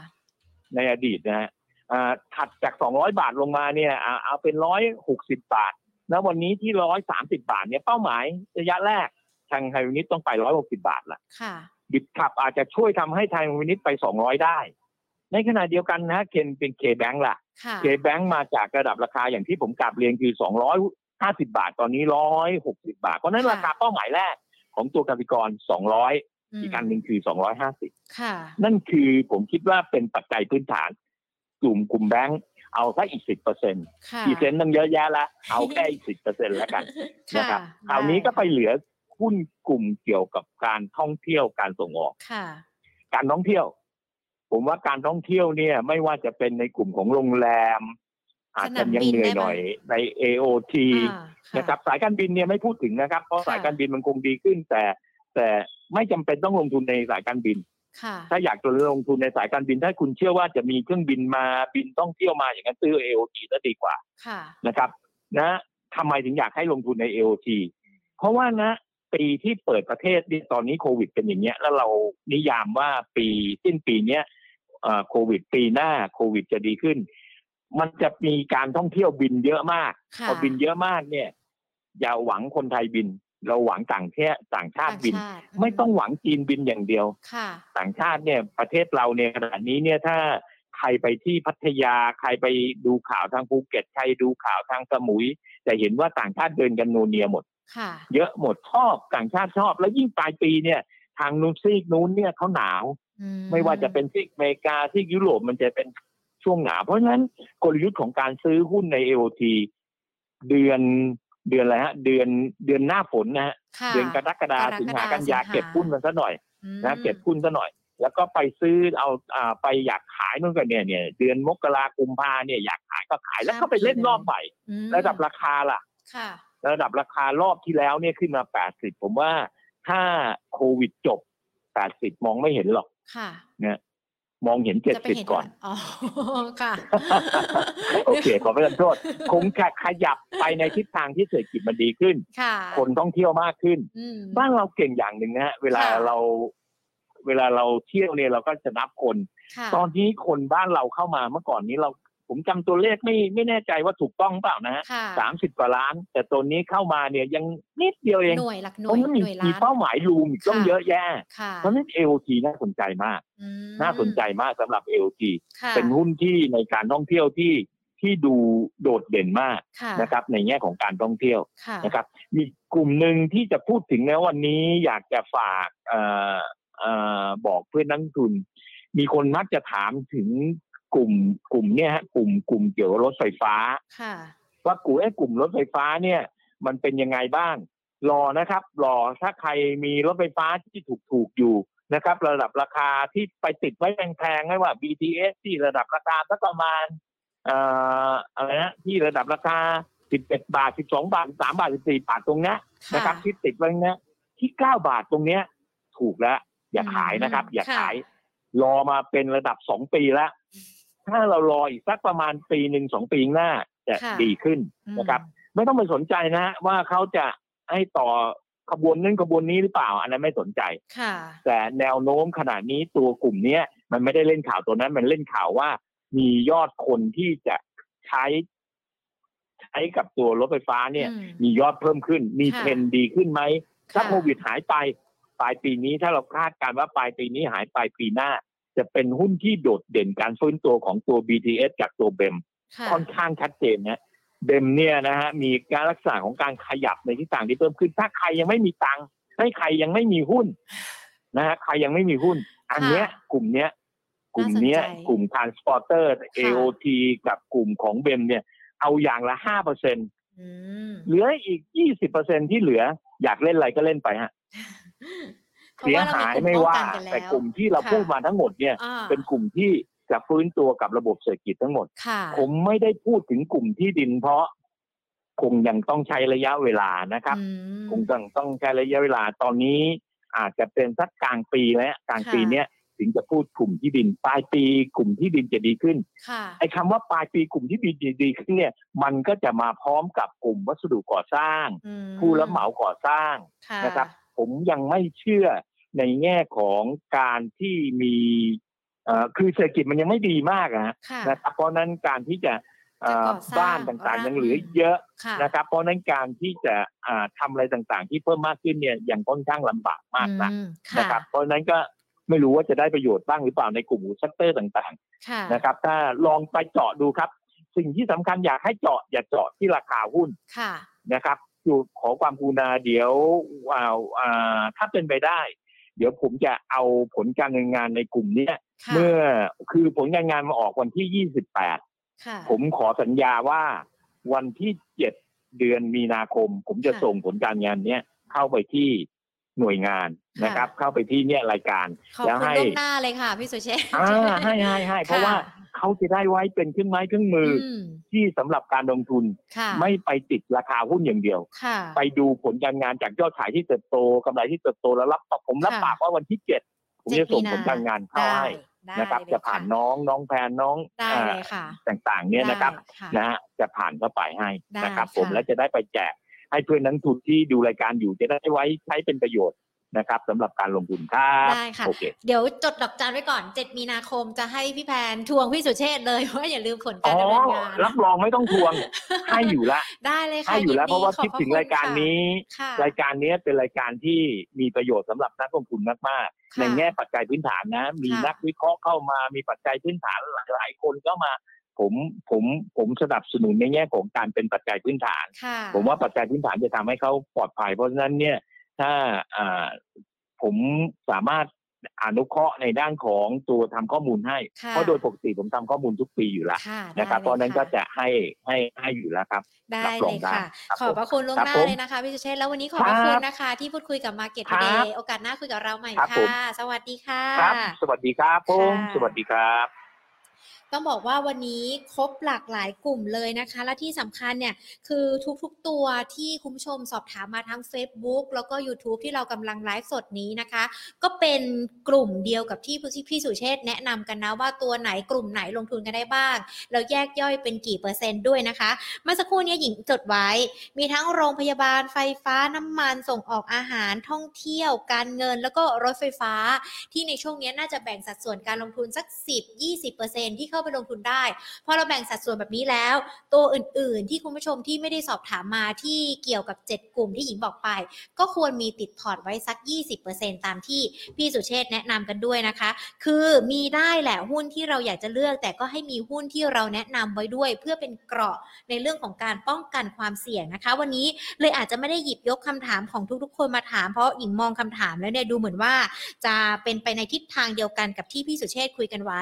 ในอดีตนะฮะอ่าถัดจาก200บาทลงมาเนี่ยอ่าเอาเป็น160บาท แล้ววันนี้ที่130บาทเนี่ยเป้าหมายระยะแรกทางไทยพาณิชย์ต้องไป160บาทละค่ะ Bitkub อาจจะช่วยทำให้ไทยพาณิชย์ไป200ได้ ในขณะเดียวกันนะฮะเคนเป็นเคแบงค์ล่ะค่ะเคแบงค์มาจากระดับราคาอย่างที่ผมกลับเรียนคือ250บาท ตอนนี้160บาท เพราะฉะนั้นราคาเป้าหมายแรกของตัวกสิกร200อีกอันหนึ่งคือ250ค่ะนั่นคือผมคิดว่าเป็นปัจจัยพื้นฐาน กลุ่มกลุ่มแบงก์ เอาสักอีกสิบเปอร์เซ็นต์ค่ะกี่เซนต์ต้องเยอะแยะละเอาแค่อีกสิบเปอร์เซ็นต์แล้วกันนะครับคราวนี้ก็ไปเหลือหุ้นกลุ่มเกี่ยวกับการท่องเที่ยวการส่งออกค่ะการท่องเที่ยว ผมว่าการท่องเที่ยวเนี่ย ไม่ว่าจะเป็นในกลุ่มของโรงแรม อาจจะยังเหนื่อยหน่อยใน AOT อ่านะครับสายการบินเนี่ยไม่พูดถึงนะครับ เพราะค่ะสายการบินมันคงดีขึ้น แต่แต่ไม่จำเป็นต้องลงทุนในสายการบินค่ะ ถ้าอยากจะลงทุนในสายการบินถ้าคุณเชื่อว่าจะมีเครื่องบินมาบินท่องเที่ยวมาอย่างนั้นซื้อ AOT จะดีกว่าค่ะนะครับนะทำไมถึงอยากให้ลงทุนใน AOT เพราะว่านะปีที่เปิดประเทศนี่ตอนนี้โควิด เป็นอย่างเงี้ย แล้วเรานิยามว่าปีสิ้นปีเนี้ยเอ่อโควิด ปีหน้าโควิดจะดีขึ้น มันจะมีการท่องเที่ยวบินเยอะมากค่ะพอบินเยอะมากเนี่ย อย่าหวังคนไทยบิน เราหวังต่างแค่ต่างชาติบินต่างชาติไม่ต้องหวังจีนบินอย่างเดียวค่ะต่างชาติเนี่ยประเทศเราเนี่ยขณะนี้เนี่ยถ้าใครไปที่พัทยาใครไปดูข่าวทางภูเก็ตใครดูข่าวทางสมุยจะเห็นว่าต่างชาติเดินกันโนเนียหมดค่ะเยอะหมดชอบต่างชาติชอบ แล้วยิ่งปลายปีเนี่ย ทางนู้นซีกนู้นเนี่ยเขาหนาวอืไม่ว่าจะเป็นซีกอเมริกาซีกยุโรปมันจะเป็นช่วงหนาวเพราะฉะนั้นกลยุทธ์ของการซื้อหุ้นใน AOT เดือน เดือนอะไรฮะ เดือนเดือนหน้าฝนนะฮะค่ะเดือนกรกฎาคมสิงหากันยาสิงหาเก็บหุ้นมันซะหน่อยอืมนะเก็บหุ้นซะหน่อย แล้วก็ไปซื้อเอาอ่าไปอยากขายนู่นก็เนี่ยเนี่ยเดือนมกรากุมภาเนี่ยอยากขายก็ขายแล้วก็ไปเล่นรอบใหม่อืมระดับราคาล่ะค่ะระดับราคารอบที่แล้วเนี่ยขึ้นมา80ผมว่าถ้าโควิดจบ80มองไม่เห็นหรอกค่ะ มองเห็นจะไปเห็น70ก่อน อ๋อ ค่ะ โอเค ขอประทานโทษ คงจะขยับไปในทิศทางที่เศรษฐกิจมันดีขึ้นค่ะคนท่องเที่ยวมากขึ้นอืมบ้านเราเก่งอย่างหนึ่งนะฮะ เวลาค่ะเรา เวลาเราเที่ยวเนี่ยเราก็จะนับคนค่ะตอนนี้คนบ้านเราเข้ามาเมื่อก่อนนี้เรา ผมจำตัวเลขไม่ไม่แน่ใจว่าถูกต้องเปล่านะฮะค่ะสามสิบกว่าล้าน แต่ตัวนี้เข้ามาเนี่ยยังนิดเดียวเองหน่วยหลักหเพน่วราะยนั้นหมีน่วยล้ามีนเป้าหมายรูมอีกต้องค่ะเยอะแยะค่ะเพราะฉะนั้น AOT น่าสนใจมากอืมน่าสนใจมากสำหรับ AOT ค่ะเป็นหุ้นที่ในการท่องเที่ยวที่ที่ดูโดดเด่นมากค่ะนะครับ ในแง่ของการท่องเที่ยวค่ะนะครับ มีกลุ่มหนึ่งที่จะพูดถึงแล้ววันนี้อยากจะฝากเอ่อเอ่อบอกเพื่อนนักลงทุน มีคนมักจะถามถึง กลุ่มกลุ่มเนี่ยฮะกลุ่มกลุ่มเกี่ยวกับรถไฟฟ้าค่ะว่ากลุ่มไอ้กลุ่มรถไฟฟ้าเนี่ย มันเป็นยังไงบ้างรอนะครับรอถ้าใครมีรถไฟฟ้าที่ถูกถูกๆอยู่นะครับ ระดับราคาที่ไปติดไว้แพงๆไม่ว่า BTS ที่ระดับราคาสักประมาณเอ่ออะไรนะที่ระดับราคา11บาท12บาท13บาท14บาทตรงเนี้ยนะครับ ที่ติดไว้เนี้ยที่9บาทตรงเนี้ย ถูกแล้ว อย่าขายนะครับ อย่าขาย รอมาเป็นระดับ2ปีแล้ว ถ้าเรารออีกสักประมาณปีหนึ่งสองปีข้างหน้าจะค่ะดีขึ้นอืมนะครับ ไม่ต้องไปสนใจนะฮะว่าเขาจะให้ต่อขบวนนั้นขบวนนี้หรือเปล่า อันนั้นไม่สนใจค่ะ แต่แนวโน้มขณะนี้ตัวกลุ่มเนี้ย มันไม่ได้เล่นข่าวตัวนั้น มันเล่นข่าวว่า มียอดคนที่จะใช้ใช้กับตัวรถไฟฟ้าเนี่ยอืมมียอดเพิ่มขึ้น มีค่ะเทรนด์ดีขึ้นไหมถ้าค่ะโควิดหายไปปลายปีนี้ถ้าเราคาดการณ์ว่าปลายปีนี้หายไปปีหน้า จะเป็นหุ้นที่โดดเด่นการฟื้นตัวของตัว BTS จากตัวเบมค่ะค่อนข้างชัดเจนนะเบมเนี่ยนะฮะมีการรักษาของการขยับในทิศทางที่เพิ่มขึ้น ถ้าใครยังไม่มีตังค์ให้ใครยังไม่มีหุ้นนะฮะใครยังไม่มีหุ้น อันเนี้ยกลุ่มเนี้ย กลุ่มเนี้ยน่าสนใจกลุ่ม transporter AOT กับกลุ่มของเบมเนี่ย เอาอย่างละห้าเปอร์เซ็นอืมเหลืออีกยี่สิบเปอร์เซ็นที่เหลือ อยากเล่นอะไรก็เล่นไปฮะ เพราะเสียว่าเราหายกลุ่ไม่ป้องว่ากันกันแล้วแต่กลุ่มที่เราค่ะพูดมาทั้งหมดเนี่ยอ่าเป็นกลุ่มที่จะฟื้นตัวกับระบบเศรษฐกิจทั้งหมดค่ะผมไม่ได้พูดถึงกลุ่มที่ดินเพราะคงยังต้องใช้ระยะเวลานะครับอืมคงต้องต้องใช้ระยะเวลาตอนนี้อาจจะเป็นสักกลางปีแล้วกลางปีค่ะเนี้ยถึงจะพูดกลุ่มที่ดินปลายปีกลุ่มที่ดินจะดีขึ้นค่ะไอ้คำว่าปลายปีกลุ่มที่ดินจะดีขึ้นเนี่ย มันก็จะมาพร้อมกับกลุ่มวัสดุก่อสร้างอืมผู้รับเหมาก่อสร้างค่ะนะครับ ผมยังไม่เชื่อ ในแง่ของการที่มีเอ่อคือเศรษฐกิจมันยังไม่ดีมากอะฮะค่ะนะครับ เพราะฉะนั้นการที่จะเอ่อจะก่อสร้างบ้านต่างๆยังเหลือร้านเยอะค่ะนะครับ เพราะฉะนั้นการที่จะอ่าทำอะไรต่างๆ ที่เพิ่มมากขึ้นเนี่ยยังค่อนข้างลำบากมากนะอืมนะครับ เพราะฉะนั้นก็ไม่รู้ว่าจะได้ประโยชน์บ้างหรือเปล่าในกลุ่ม sector ต่างค่ะๆนะครับ ถ้าลองไปเจาะดูครับ สิ่งที่สำคัญอยากให้เจาะอย่าเจาะที่ราคาหุ้นค่ะนะครับอยู่ขอความกรุณาเดี๋ยวอ่าอ่าถ้าเป็นไปได้ เดี๋ยวผมจะเอาผลการดำเนินงานในกลุ่มเนี้ยค่ะเมื่อคือผลการงานมาออกวันที่28ค่ะผมขอสัญญาว่าวันที่7เดือนมีนาคม ผมจะค่ะส่งผลการงานเนี้ยเข้าไปที่หน่วยงานนะครับ เข้าไปที่เนี่ยรายการขอบแล้วคุณให้ล่วงหน้าเลยค่ะพี่สุเชษฐ์อ่าให้ให้ให้เพราะว่า เขาจะได้ไว้เป็นเครื่องไม้เครื่องมืออมที่สำหรับการลงทุน ค่ะไม่ไปติดราคาหุ้นอย่างเดียว ค่ะ ไปดูผลการงานจากยอดขายที่เติบโตกำไรที่เติบโตแล้วรับผมรับค่ะ ปากว่าวันที่เจ็ดผมจะส่งผลการงานเข้าได้ให้ได้นะครับเลยจะผ่านค่น้องน้องแพนน้องได้อ่าเลยค่ะต่างๆ เนี่ยนะครับ ได้ค่ะนะฮะจะผ่านเข้าไปให้นะครับได้ผมค่ะ แล้วจะได้ไปแจกให้เพื่อนนักลงทุนที่ดูรายการอยู่จะได้ไว้ใช้เป็นประโยชน์ นะครับสำหรับการลงทุนครับได้ค่ะโอเคเดี๋ยวจดดอกจันไว้ก่อน 7 มีนาคมจะให้พี่แพนทวงพี่สุเชษฐ์เลยว่าอย่าลืมผลอ๋การอดำเนินงานรับรองไม่ต้องทวงให้อยู่ละได้เลยค่ะให้อยู่แล้วนเพดีราะว่าขอบคิดพะถึงณรายการค่ะนี้ค่ะรายการนี้เป็นรายการที่มีประโยชน์สำหรับนักลงทุนมากๆค่ะในแง่ปัจจัยพื้นฐานนะ มีค่ะนักวิเคราะห์เข้ามามีปัจจัยพื้นฐานหลายๆคนก็มาผมผมผมสนับสนุนในแง่ของการเป็นปัจจัยพื้นฐานค่ะผมว่าปัจจัยพื้นฐานจะทำให้เขาปลอดภัยเพราะฉะนั้นเนี่ย ถ้าอ่าผมสามารถอนุเคราะห์ในด้านของตัวทำข้อมูลให้ค่ะเพราะโดยปกติผมทำข้อมูลทุกปีอยู่แล้วค่ะนะครับได้เพราะฉะนั้นลยก็ค่จะให้ให้ให้อยู่แล้วครับ ได้รับรเลองยได้ค่ะครับขอบพระคุณล่วงครับหน้าผมเลยนะคะพี่สุเชษฐ์แล้ววันนี้ขอบพระครับคุณนะคะ ที่พูดคุยกับ Market ครับ Today โอกาสหน้าคุยกับเราใหม่ครับผมค่ะ สวัสดีค่ะครับสวัสดีครับผมค่ะ สวัสดีครับ ต้องบอกว่าวันนี้ครบหลากหลายกลุ่มเลยนะคะ และที่สำคัญเนี่ยคือทุกๆตัวที่คุณผู้ชมสอบถามมาทั้ง Facebook แล้วก็ YouTube ที่เรากำลังไลฟ์สดนี้นะคะ ก็เป็นกลุ่มเดียวกับที่พี่สุเชษแนะนำกันนะว่าตัวไหนกลุ่มไหนลงทุนกันได้บ้างแล้วแยกย่อยเป็นกี่เปอร์เซ็นต์ด้วยนะคะเมื่อสักครู่นี้หญิงจดไว้ มีทั้งโรงพยาบาลไฟฟ้าน้ำมันส่งออกอาหารท่องเที่ยว การเงินแล้วก็รถไฟฟ้า ที่ในช่วงนี้น่าจะแบ่งสัดส่วนการลงทุนสัก 10-20%ที่เข้าไปลงทุนได้ พอเราแบ่งสัดส่วนแบบนี้แล้ว ตัวอื่นๆ ที่คุณผู้ชมที่ไม่ได้สอบถามมาที่เกี่ยวกับ 7 กลุ่มที่หญิงบอกไป ก็ควรมีติดพอร์ตไว้สัก 20%ตามที่พี่สุเชษแนะนำกันด้วยนะคะ คือมีได้แหละหุ้นที่เราอยากจะเลือก แต่ก็ให้มีหุ้นที่เราแนะนำไว้ด้วย เพื่อเป็นเกราะในเรื่องของการป้องกันความเสี่ยงนะคะ วันนี้เลยอาจจะไม่ได้หยิบยกคำถามของทุกๆ คนมาถาม เพราะหญิงมองคำถามแล้วเนี่ยดูเหมือนว่า จะเป็นไปในทิศทางเดียวกันกับที่พี่สุเชษคุยกันไว้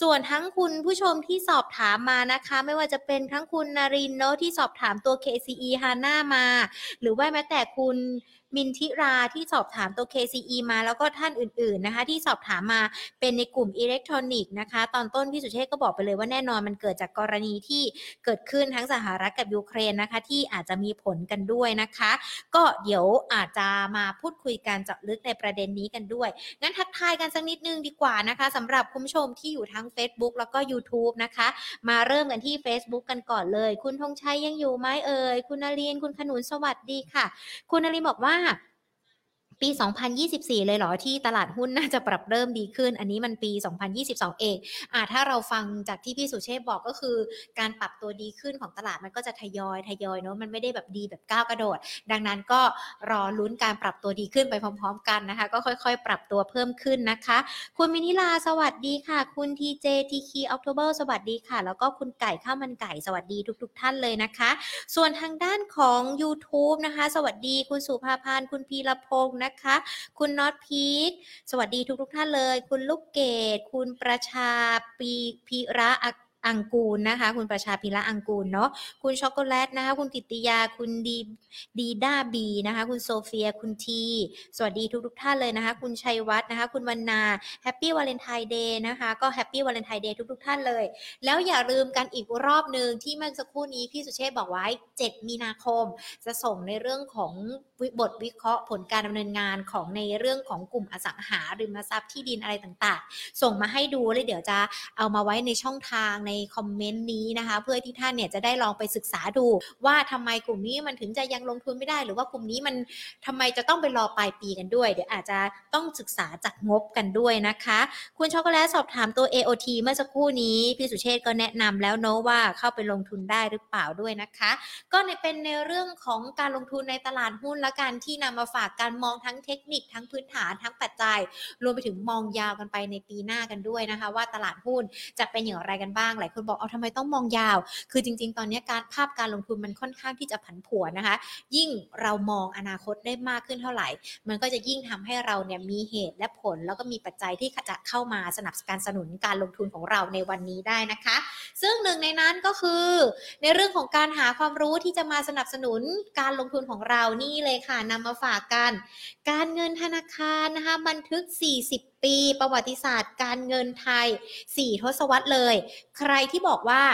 ส่วนทั้งคุณผู้ชมที่สอบถามมานะคะ ไม่ว่าจะเป็นทั้งคุณนารินเนาะที่สอบถามตัว KCE HANA มา หรือว่าแม้แต่คุณมินทิราที่สอบถามตัว KCE มาแล้วก็ท่านอื่นๆนะคะ ที่สอบถามมาเป็นในกลุ่มอิเล็กทรอนิกส์นะคะ ตอนต้นพี่สุเชษก็บอกไปเลยว่าแน่นอนมันเกิดจากกรณีที่เกิดขึ้นทั้งสหรัฐกับยูเครนนะคะ ที่อาจจะมีผลกันด้วยนะคะ ก็เดี๋ยวอาจจะมาพูดคุยกันเจาะลึกในประเด็นนี้กันด้วยงั้นทักทายกันสักนิดนึงดีกว่านะคะสำหรับคุณผู้ชมที่อยู่ทั้ง Facebook แล้วก็ YouTube นะคะ มาเริ่มกันที่ Facebook กันก่อนเลย คุณธงชัยยังอยู่ไหมเอ่ยคุณนารินคุณขนุนสวัสดีค่ะ คุณนารินบอกว่า ah ปี 2024 เลยเหรอ ที่ตลาดหุ้นน่าจะปรับเริ่มดีขึ้น อันนี้มันปี 2022 เองอ่าถ้าเราฟังจากที่พี่สุเชษบอกก็คือ การปรับตัวดีขึ้นของตลาดมันก็จะทยอยทยอยเนาะมันไม่ได้แบบดีแบบก้าวกระโดด ดังนั้นก็รอลุ้นการปรับตัวดีขึ้นไปพร้อม ๆ กันนะคะ ก็ค่อยๆ ปรับตัวเพิ่มขึ้นนะคะ คุณมินิลาสวัสดีค่ะ คุณทีเจทีคีออกโทเบอร์สวัสดีค่ะ แล้วก็คุณไก่ข้าวมันไก่สวัสดีทุก ๆท่านเลยนะคะ ส่วนทางด้านของ YouTube นะคะ สวัสดีคุณสุภาพันคุณพีรพงศ์นะคะ คุณน็อตพีคสวัสดีทุกๆท่านเลย คุณลูกเกดคุณประชาปีพิระอังกูลนะคะ คุณประชาพิระอังกูลเนาะคุณช็อกโกแลตนะคะ คุณกิติยาคุณดีดีด้าบีนะคะ คุณโซเฟียคุณที สวัสดีทุกๆท่านเลยนะคะ คุณชัยวัฒน์นะคะ คุณวรรณา Happy Valentine's Day นะคะก็ Happy Valentine's Day ทุกๆท่านเลย แล้วอย่าลืมกันอีกรอบหนึ่งที่เมื่อสักครู่นี้พี่สุเชษบอกไว้ 7 มีนาคม จะส่งในเรื่องของบทวิเคราะห์ผลการดำเนินงานของในเรื่องของกลุ่มอสังหาริมทรัพย์ที่ดินอะไรต่างๆ ส่งมาให้ดูเลยเดี๋ยวจะเอามาไว้ในช่องทางในคอมเมนต์นี้นะคะ เพื่อที่ท่านเนี่ยจะได้ลองไปศึกษาดูว่าทำไมกลุ่มนี้มันถึงจะยังลงทุนไม่ได้ หรือว่ากลุ่มนี้มันทำไมจะต้องไปรอปลายปีกันด้วย เดี๋ยวอาจจะต้องศึกษาจากงบกันด้วยนะคะ คุณช็อกโกแลตสอบถามตัว AOT เมื่อสักครู่นี้พี่สุเชษก็แนะนำแล้วเนาะว่าเข้าไปลงทุนได้หรือเปล่าด้วยนะคะ ก็ในเป็นในเรื่องของการลงทุนในตลาดหุ้นละการที่นำมาฝากการมองทั้งเทคนิคทั้งพื้นฐานทั้งปัจจัย รวมไปถึงมองยาวกันไปในปีหน้ากันด้วยนะคะ ว่าตลาดหุ้นจะเป็นอย่างไรกันบ้าง หลายคนบอกเอาทำไมต้องมองยาว คือจริง ๆ ตอนนี้การภาพการลงทุนมันค่อนข้างที่จะผันผวนนะคะ ยิ่งเรามองอนาคตได้มากขึ้นเท่าไหร่ มันก็จะยิ่งทำให้เราเนี่ยมีเหตุและผล แล้วก็มีปัจจัยที่จะเข้ามาสนับสนุนการลงทุนของเราในวันนี้ได้นะคะ ซึ่งหนึ่งในนั้นก็คือ ในเรื่องของการหาความรู้ที่จะมาสนับสนุนการลงทุนของเรานี่เลยค่ะนำมาฝากกัน การเงินธนาคารนะคะบันทึก 40 ปีประวัติศาสตร์ การเงินไทย 4 ทศวรรษเลย ใครที่บอกว่า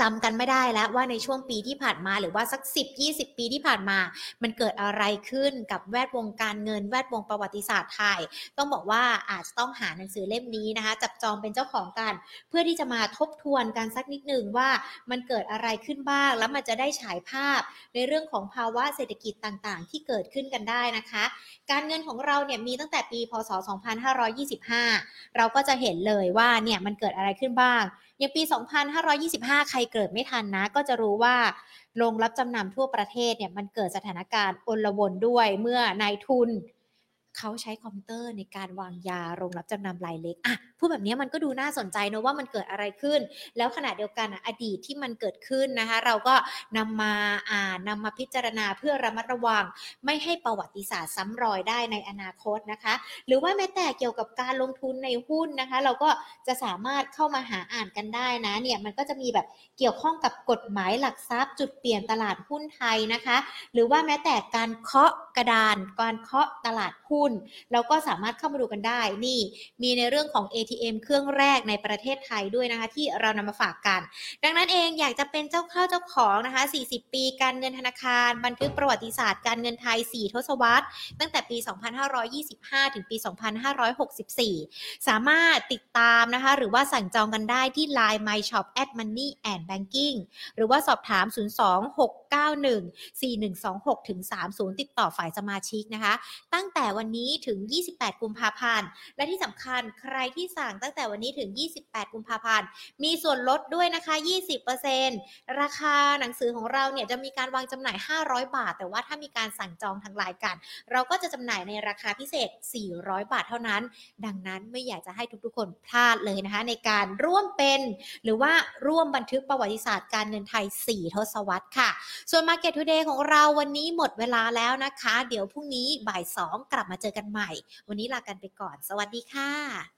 จำกันไม่ได้แล้วว่าในช่วงปีที่ผ่านมาหรือว่าสัก 10-20 ปีที่ผ่านมา มันเกิดอะไรขึ้นกับแวดวงการเงินแวดวงประวัติศาสตร์ไทย ต้องบอกว่าอาจจะต้องหาหนังสือเล่มนี้นะคะ จับจองเป็นเจ้าของกัน เพื่อที่จะมาทบทวนกันสักนิดหนึ่งว่ามันเกิดอะไรขึ้นบ้าง แล้วมันจะได้ฉายภาพในเรื่องของภาวะเศรษฐกิจต่างๆ ที่เกิดขึ้นกันได้นะคะ การเงินของเราเนี่ยมีตั้งแต่ปีพศ 2525 เราก็จะเห็นเลยว่าเนี่ยมันเกิดอะไรขึ้นบ้าง อย่างปี 2525 ใครเกิดไม่ทันนะ ก็จะรู้ว่าโรงรับจำนำทั่วประเทศเนี่ยมันเกิดสถานการณ์อนลวนด้วยเมื่อนายทุน เขาใช้คอมพิวเตอร์ในการวางยาโรงรับจำนำรายเล็กอะพูดแบบนี้มันก็ดูน่าสนใจนะว่ามันเกิดอะไรขึ้น แล้วขณะเดียวกันอดีตที่มันเกิดขึ้นนะคะเราก็นำมาอ่านนำมาพิจารณาเพื่อระมัดระวัง ไม่ให้ประวัติศาสตร์ซ้ำรอยได้ในอนาคตนะคะ หรือว่าแม้แต่เกี่ยวกับการลงทุนในหุ้นนะคะ เราก็จะสามารถเข้ามาหาอ่านกันได้นะเนี่ยมันก็จะมีแบบเกี่ยวข้องกับกฎหมายหลักทรัพย์ จุดเปลี่ยนตลาดหุ้นไทยนะคะ หรือว่าแม้แต่การเคาะกระดานการเคาะตลาดหุ้นเราก็สามารถเข้ามาดูกันได้ นี่มีในเรื่องของ ATM เครื่องแรกในประเทศไทยด้วยนะคะ ที่เรานำมาฝากกัน ดังนั้นเองอยากจะเป็นเจ้าข้าเจ้าของนะคะ 40 ปีการเงินธนาคาร บันทึกประวัติศาสตร์การเงินไทย 4 ทศวรรษ ตั้งแต่ปี 2525 ถึงปี 2564 สามารถติดตามนะคะ หรือว่าสั่งจองกันได้ที่ Line My Shop at Money and Banking หรือว่าสอบถาม 026 91 4126ถึง30 ติดต่อฝ่ายสมาชิกนะคะ ตั้งแต่วันนี้ถึง 28 กุมภาพันธ์ และที่สำคัญใครที่สั่งตั้งแต่วันนี้ถึง 28 กุมภาพันธ์ มีส่วนลดด้วยนะคะ 20%ราคาหนังสือของเราเนี่ยจะมีการวางจำหน่าย 500 บาท แต่ว่าถ้ามีการสั่งจองทางไลน์กัน เราก็จะจำหน่ายในราคาพิเศษ 400 บาทเท่านั้น ดังนั้นไม่อยากจะให้ทุกๆ คนพลาดเลยนะคะ ในการร่วมเป็น หรือว่าร่วมบันทึกประวัติศาสตร์การเงินไทย 4 ทศวรรษค่ะส่วน Market Today ของเราวันนี้หมดเวลาแล้วนะคะ เดี๋ยวพรุ่งนี้บ่าย2กลับมาเจอกันใหม่ วันนี้ลากันไปก่อน สวัสดีค่ะ